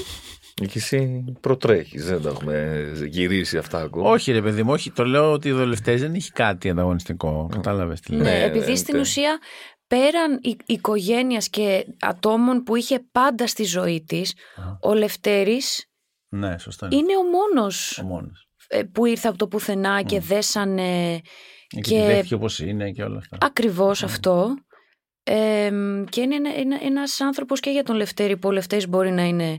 Και εσύ προτρέχεις, δεν τα έχουμε γυρίσει αυτά ακόμα. Όχι, ρε παιδί μου, όχι. Το λέω ότι ο Δελευτέ δεν έχει κάτι ανταγωνιστικό. Κατάλαβες τι λέω. ναι, Ναι, επειδή ναι, στην ναι. ουσία πέραν η- οικογένειας και ατόμων που είχε πάντα στη ζωή της, ο Λευτέρης Ναι, σωστό είναι. είναι ο μόνος Ο μόνος. ε, που ήρθε από το πουθενά και δέσανε Και, και- τη δέχτηκε όπως είναι και όλα αυτά. ακριβώς αυτό. Ε, και είναι ένα, ένα, ένας άνθρωπος και για τον Λευτέρη που ο Λευτέρης μπορεί να είναι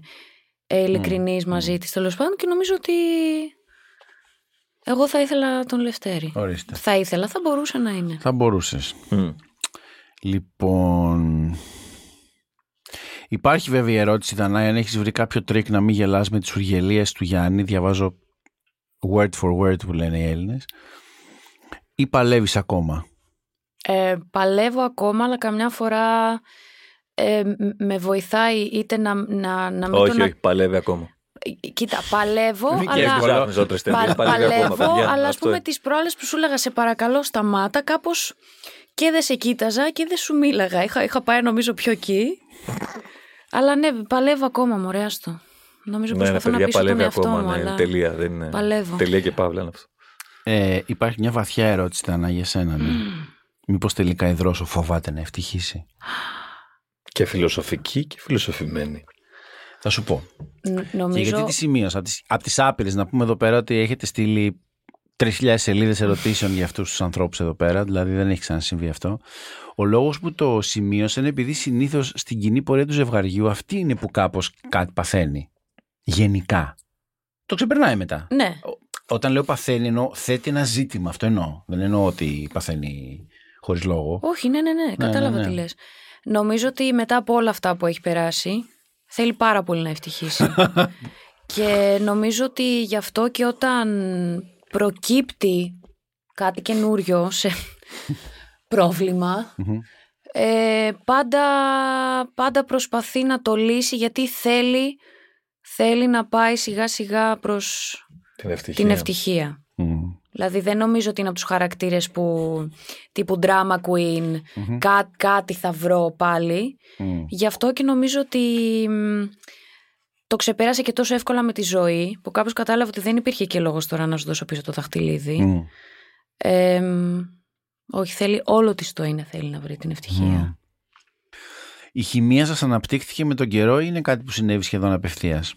ε, ειλικρινής μαζί της τέλος πάντων και νομίζω ότι εγώ θα ήθελα τον Λευτέρη. Ορίστε. Θα ήθελα, θα μπορούσε να είναι. Θα μπορούσες. Μμ. Λοιπόν. Υπάρχει βέβαια η ερώτηση, Δανάη, αν έχεις βρει κάποιο τρικ να μην γελάς με τις ουργελίες του Γιάννη. Διαβάζω word for word που λένε οι Έλληνες. Ή παλεύεις ακόμα; Ε, παλεύω ακόμα, αλλά καμιά φορά ε, μ- με βοηθάει είτε να, να, να μην όχι, τον... όχι, παλεύει ακόμα. Ε, Κοίτα, παλεύω, Μην αλλά... εύκολο. Ψάχνεις ότρες Πα- ταινίες, παλεύει ακόμα, παλεύω, παιδιά. αλλά ας Αυτό πούμε είναι. τις προάλλες που σου έλεγα σε παρακαλώ σταμάτα, κάπως και δεν σε κοίταζα και δεν σου μίλαγα. Είχα, είχα πάει νομίζω πιο εκεί. αλλά ναι, παλεύω ακόμα, μωρέ, άστο. Νομίζω Ναι, ναι, προσπαθώ να παιδιά, πείσω τον παλεύει εαυτό ακόμα. μου, Ναι, αλλά... τελεία, δεν είναι. Παλεύω. Τελεία και παύλα είναι αυτό. Ε, υπάρχει μια βαθιά ερώτηση, Δανά, για σένα. Ναι. Μήπως τελικά η Δρόσο φοβάται να ευτυχήσει. Και φιλοσοφική και φιλοσοφημένη. Θα σου πω. Ν- Και νομίζω... γιατί τη σημείωσα. Από τις, από τις άπειρες, να πούμε εδώ πέρα ότι έχετε στείλει 3.000 σελίδες ερωτήσεων για αυτούς τους ανθρώπους εδώ πέρα, δηλαδή δεν έχει ξανασυμβεί αυτό. Ο λόγος που το σημείωσα είναι επειδή συνήθως στην κοινή πορεία του ζευγαριού αυτή είναι που κάπως κάτι παθαίνει. Γενικά. Το ξεπερνάει μετά. Ναι, Όταν λέω παθαίνει εννοώ θέτει ένα ζήτημα, αυτό εννοώ. Δεν εννοώ ότι παθαίνει χωρίς λόγο. όχι, ναι, ναι, ναι, κατάλαβα ναι. τι λες. Νομίζω ότι μετά από όλα αυτά που έχει περάσει, θέλει πάρα πολύ να ευτυχήσει. και νομίζω ότι γι' αυτό και όταν προκύπτει κάτι καινούριο σε πρόβλημα, ε, πάντα, πάντα προσπαθεί να το λύσει γιατί θέλει, θέλει να πάει σιγά σιγά προς Την ευτυχία. την ευτυχία. Μμ. Δηλαδή δεν νομίζω ότι είναι από τους χαρακτήρες που τύπου drama queen κά- κάτι θα βρω πάλι. Μμ. Γι' αυτό και νομίζω ότι μ, το ξεπέρασε και τόσο εύκολα με τη ζωή που κάποιος κατάλαβε ότι δεν υπήρχε και λόγος τώρα να σου δώσω πίσω το δαχτυλίδι. Μμ. Ε, μ, όχι, θέλει όλο της το είναι θέλει να βρει την ευτυχία. Μμ. Η χημεία σας αναπτύχθηκε με τον καιρό ή είναι κάτι που συνέβη σχεδόν απευθείας;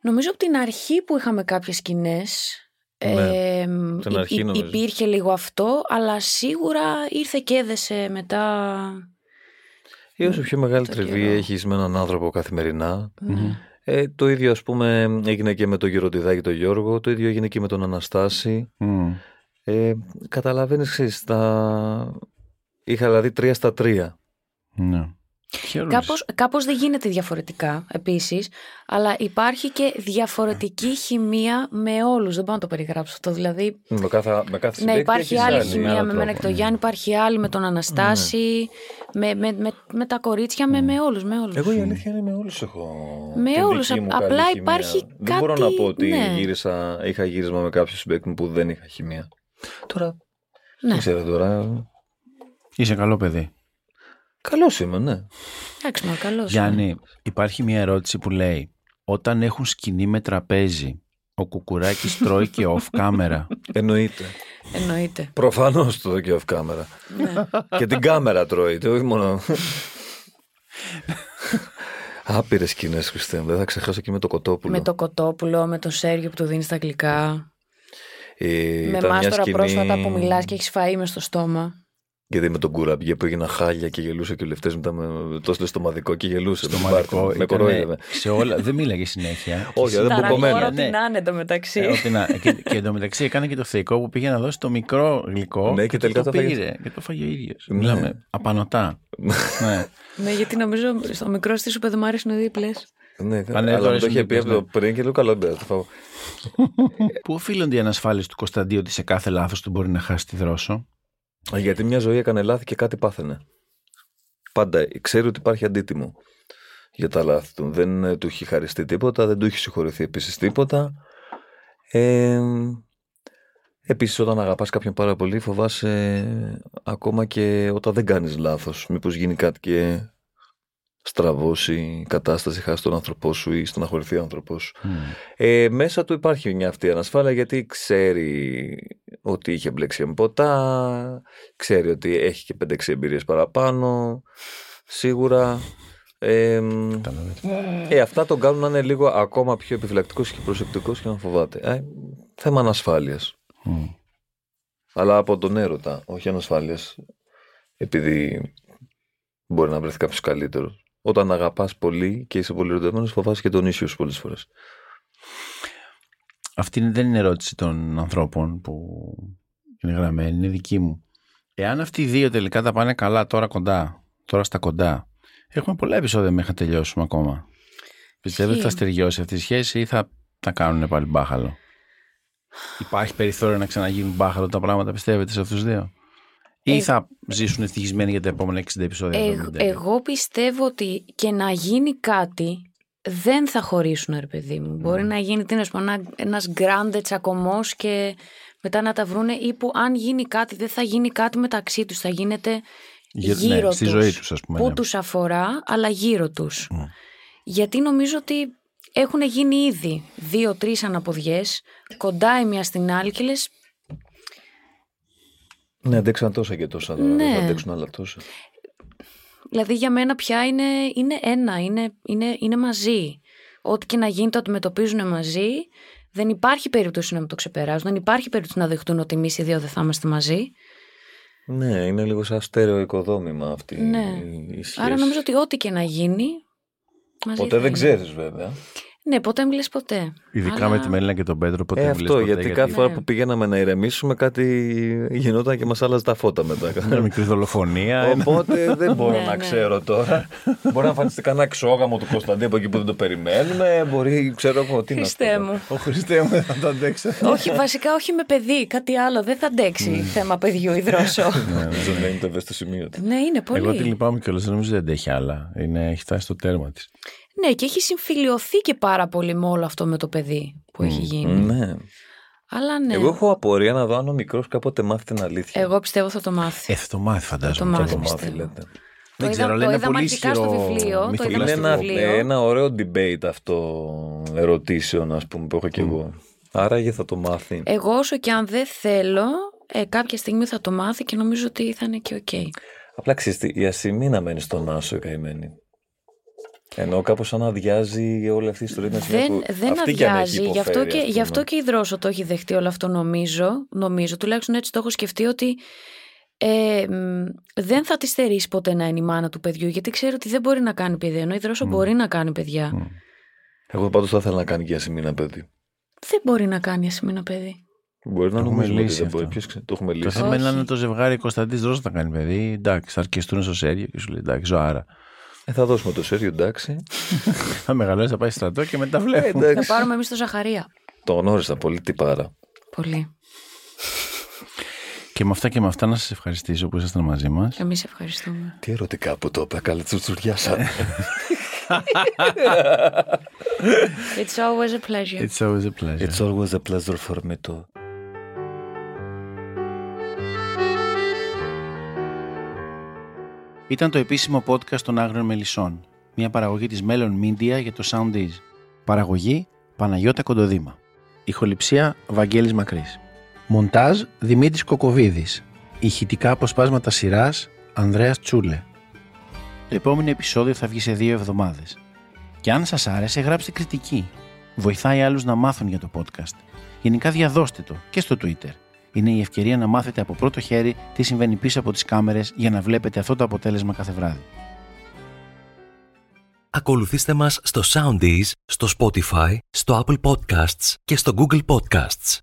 Νομίζω από την αρχή που είχαμε κάποιες σκηνές Ναι, ε, μ, την υ- αρχή υ- νομίζω. υπήρχε λίγο αυτό, αλλά σίγουρα ήρθε και έδεσε μετά. Ή όσο πιο μεγάλη Το τριβή καιρό. έχεις με έναν άνθρωπο καθημερινά. Ναι. Ε, το ίδιο ας πούμε έγινε και με τον Γεροντιδάκη τον Γιώργο, το ίδιο έγινε και με τον Αναστάση. Μμ. Ε, καταλαβαίνεις ξέρεις, τα... είχα δηλαδή τρία στα τρία. Ναι. Χαίρομαι. Κάπως, κάπως δεν γίνεται διαφορετικά επίσης, αλλά υπάρχει και διαφορετική χημεία με όλους. Δεν πάω να το περιγράψω αυτό. Δηλαδή, Με κάθε, με κάθε ναι, συμπαίκτη υπάρχει έχεις άλλη άλλη, με χημεία άλλο με μένα τρόπο. και τον Γιάννη, υπάρχει άλλη με τον Αναστάση, με, με, με, με τα κορίτσια, με, με όλους, με όλους. Εγώ η αλήθεια είναι με όλους έχω Με την όλους, δική μου απ- καλή απλά χημεία. υπάρχει Δεν μπορώ κάτι- να πω ότι ναι. γύρισα, είχα γύρισμα με κάποιο συμπέκτη μου που δεν είχα χημεία. Τώρα Ναι. Δεν ξέρω τώρα; Είσαι καλό παιδί. Καλός είμαι, ναι. Εντάξει, μα καλός. Γιάννη, υπάρχει μια ερώτηση που λέει Όταν έχουν σκηνή με τραπέζι, ο Κουκουράκης τρώει και off camera. Εννοείται. Εννοείται. Προφανώς το δω και off camera. και την κάμερα τρώει, το όχι μόνο. Άπειρες σκηνές, Χριστέ μου. Δεν θα ξεχάσω και με το κοτόπουλο. Με το κοτόπουλο, με το Σέργιο που του δίνει στα αγγλικά. Ε, με ήταν εμά μια τώρα σκηνή- πρόσφατα που μιλάς και έχεις φαΐ μες στο στόμα. Γιατί με τον κουραμπιέ που έγινα χάλια και γελούσε και ο λεφτέ μετά με το έστειλε στο μαδικό και γελούσε. Στο με μαδικό. μπάρτι, Με ήτανε κορόιδευε. Σε όλα. Δεν μίλαγε συνέχεια. Όχι, δεν Ταραγόρο μπουκωμένα. ό,τι ναι. να είναι το μεταξύ. Ε, ό,τι να- και, και εντωμεταξύ έκανε και το θεϊκό που πήγε να δώσει το μικρό γλυκό Ναι, και τελικά το το φάγε. πήρε και το φάγε ο ίδιος. Ναι. Μιλάμε απανοτά. ναι. ναι, γιατί νομίζω στο μικρό στη σου παιδί μου αρέσουν οι δίπλε. Ναι, ναι, αλλά τώρα μου το είχε είναι πει από το δίπλες, πριν και λέω καλό μπέρα, το φάω. Πού οφείλονται οι ανασφάλειες του Κωνσταντίου ότι σε κάθε λάθος του μπορεί να χάσει τη δρόσο; Α, Γιατί μια ζωή έκανε λάθη και κάτι πάθαινε. Πάντα ξέρει ότι υπάρχει αντίτιμο για τα λάθη του. Δεν ε, του έχει χαριστεί τίποτα, δεν του έχει συγχωρηθεί επίσης τίποτα. Ε, επίσης όταν αγαπάς κάποιον πάρα πολύ φοβάσαι ε, ακόμα και όταν δεν κάνεις λάθος. Μήπως γίνει κάτι και στραβώσει η κατάσταση, χάσει τον άνθρωπό σου ή στεναχωρηθεί ο άνθρωπό σου. Ε, μέσα του υπάρχει μια αυτή ανασφάλεια γιατί ξέρει ότι είχε μπλέξει με ποτά, ξέρει ότι έχει και 5-6 εμπειρίες παραπάνω, σίγουρα. Ε, ε, αυτά τον κάνουν να είναι λίγο ακόμα πιο επιφυλακτικός και προσεκτικός και να φοβάται. Ε, θέμα ανασφάλειας. Αλλά από τον έρωτα, όχι ανασφάλειας, επειδή μπορεί να βρεθεί κάποιος καλύτερος. Όταν αγαπάς πολύ και είσαι πολύ ερωτευμένος, φοβάσαι και τον ίσιο σου πολλές φορές. Αυτή είναι- δεν είναι ερώτηση των ανθρώπων που είναι γραμμένη, είναι δική μου. Εάν αυτοί οι δύο τελικά τα πάνε καλά τώρα κοντά, τώρα στα κοντά, έχουμε πολλά επεισόδια μέχρι να τελειώσουμε ακόμα. Πιστεύετε ότι θα στεριώσει αυτή η σχέση ή θα τα κάνουν πάλι μπάχαλο; Υπάρχει περιθώριο να ξαναγίνουν μπάχαλο τα πράγματα, πιστεύετε, σε αυτούς τους δύο; Ή Ε, θα ζήσουν ευτυχισμένοι για τα επόμενα 60 επεισόδια. Ε, 70. εγώ πιστεύω ότι και να γίνει κάτι δεν θα χωρίσουν, ρε παιδί μου. Μπορεί να γίνει τι να σου πω, ένα, ένας γκράντε τσακωμός και μετά να τα βρούνε ή που αν γίνει κάτι δεν θα γίνει κάτι μεταξύ τους, θα γίνεται Γύρω- ναι, γύρω στη τους, ζωή τους, ας πούμε, που ναι. τους αφορά, αλλά γύρω τους. Γιατί νομίζω ότι έχουν γίνει ήδη δύο-τρεις αναποδιές κοντά η μία στην άλλη και λες Ναι, αντέξαν τόσα και τόσα τώρα. Ναι. Δεν θα αντέξουν άλλα τόσα. Δηλαδή για μένα πια είναι, είναι ένα, είναι, είναι, είναι μαζί. Ό,τι και να γίνει το αντιμετωπίζουν μαζί. Δεν υπάρχει περίπτωση να μην το ξεπεράσουν. Δεν υπάρχει περίπτωση να δεχτούν ότι εμείς οι δύο δεν θα είμαστε μαζί. Ναι, είναι λίγο σαν στέρεο οικοδόμημα αυτή Ναι. η, η σχέση. Άρα νομίζω ότι ό,τι και να γίνει. Μαζί Ποτέ θα δεν είναι. ξέρεις βέβαια. Ναι, ποτέ μιλες ποτέ. Ειδικά Αλλά- με τη Μέλινα και τον Πέτρο, ποτέ ε, δεν αυτό, μιλες ποτέ, γιατί, κάθε φορά Ναι. που πηγαίναμε να ηρεμήσουμε κάτι γινόταν και μας άλλαζε τα φώτα μετά. Μια μικρή δολοφονία. ένα- Οπότε δεν μπορώ Ναι, να ναι. ξέρω τώρα. Μπορεί να εμφανιστεί κανένα εξόγαμο του Κωνσταντίνου από εκεί που δεν το περιμένουμε. Μπορεί, ξέρω εγώ τι να σου πω. Χριστέ μου. Ο Χριστέ μου δεν θα το αντέξω. όχι, βασικά όχι με παιδί. Κάτι άλλο. Δεν θα αντέξει θέμα παιδιού η δρόσο. Νομίζω να είναι το ευαίσθητο σημείο του. ναι, είναι πολύ. Εγώ τη λυπάμαι κιόλας, δεν νομίζω ότι δεν αντέχει άλλα. Είναι, έχει φτάσει στο τέρμα της. Ναι, και έχει συμφιλειωθεί και πάρα πολύ με όλο αυτό με το παιδί που έχει γίνει. Ναι. Αλλά ναι. Εγώ έχω απορία να δω αν ο μικρός κάποτε μάθει την αλήθεια. Εγώ πιστεύω θα το μάθει. Ε, θα το μάθει, φαντάζομαι. το τώρα. μάθει. το μάθει, πιστεύω. λέτε. Δεν Το ξέρω, είδα- αλλά το είναι είδαμε πολύ αρχικά στο ισχυρό βιβλίο, το μυθολογικό. είδαμε Είναι στο ένα, βιβλίο. ένα ωραίο debate αυτό ερωτήσεων, ας πούμε, που έχω και εγώ. Άραγε θα το μάθει. Εγώ όσο και αν δεν θέλω, ε, κάποια στιγμή θα το μάθει και νομίζω ότι θα είναι και οκ. Απλά ξέρεις τι, η Ασημίνα μένει στον Άσο η καημένη. Ενώ κάπως σαν αδειάζει όλη αυτή η ιστορία. μια στιγμή Δεν, που δεν αυτή κι αν έχει αδειάζει, γι' αυτό, υποφέρει, και, ας γι' αυτό πούμε. και η Δρόσω το έχει δεχτεί όλο αυτό νομίζω, νομίζω, τουλάχιστον έτσι το έχω σκεφτεί ότι ε, μ, δεν θα τη στερήσει ποτέ να είναι η μάνα του παιδιού γιατί ξέρει ότι δεν μπορεί να κάνει παιδιά, ενώ η Δρόσο μπορεί να κάνει παιδιά. Εγώ πάντως θα ήθελα να κάνει και η Ασημίνα παιδί. Δεν μπορεί να κάνει ας πούμε ένα παιδί. Μπορεί να έχουμε νομίζουμε ότι λύσει δεν αυτό. μπορεί. Ποιος ξέρει, το έχουμε Το λύσει. θέμα είναι να Όχι. είναι το ζευγάρι Κωνσταντής Δρόσο θα κάνει παιδί. Εντάξει, θα αρκεστούν στο Σέργιο και σου λέει εντάξει, ζωάρα. Ε, θα δώσουμε το Σέριο, εντάξει. Θα μεγαλώσει, θα πάει στρατό και μετά Ε, βλέπουμε. Θα εντάξει. πάρουμε εμείς το Ζαχαρία. Το γνώρισα πολύ, τι πάρα. Πολύ. Και με αυτά και με αυτά να σας ευχαριστήσω που ήσασταν μαζί μας. Εμείς ευχαριστούμε. Τι ερωτικά που το είπα, καλή τσουρτσουριάσα. It's always a pleasure. It's always a pleasure. It's always a pleasure for me too. Ήταν το επίσημο podcast των Άγριων Μελισσών, μια παραγωγή της Melon Media για το Soundees. Παραγωγή Παναγιώτα Κοντοδήμα. Ηχοληψία Βαγγέλης Μακρής. Μοντάζ Δημήτρης Κοκοβίδης. Ηχητικά αποσπάσματα σειράς Ανδρέας Τσούλε. Το επόμενο επεισόδιο θα βγει σε δύο εβδομάδες. Και αν σας άρεσε γράψτε κριτική. Βοηθάει άλλους να μάθουν για το podcast. Γενικά διαδώστε το και στο Twitter. Είναι η ευκαιρία να μάθετε από πρώτο χέρι τι συμβαίνει πίσω από τις κάμερες για να βλέπετε αυτό το αποτέλεσμα κάθε βράδυ. Ακολουθήστε μας στο Soundees, στο Spotify, στο Apple Podcasts και στο Google Podcasts.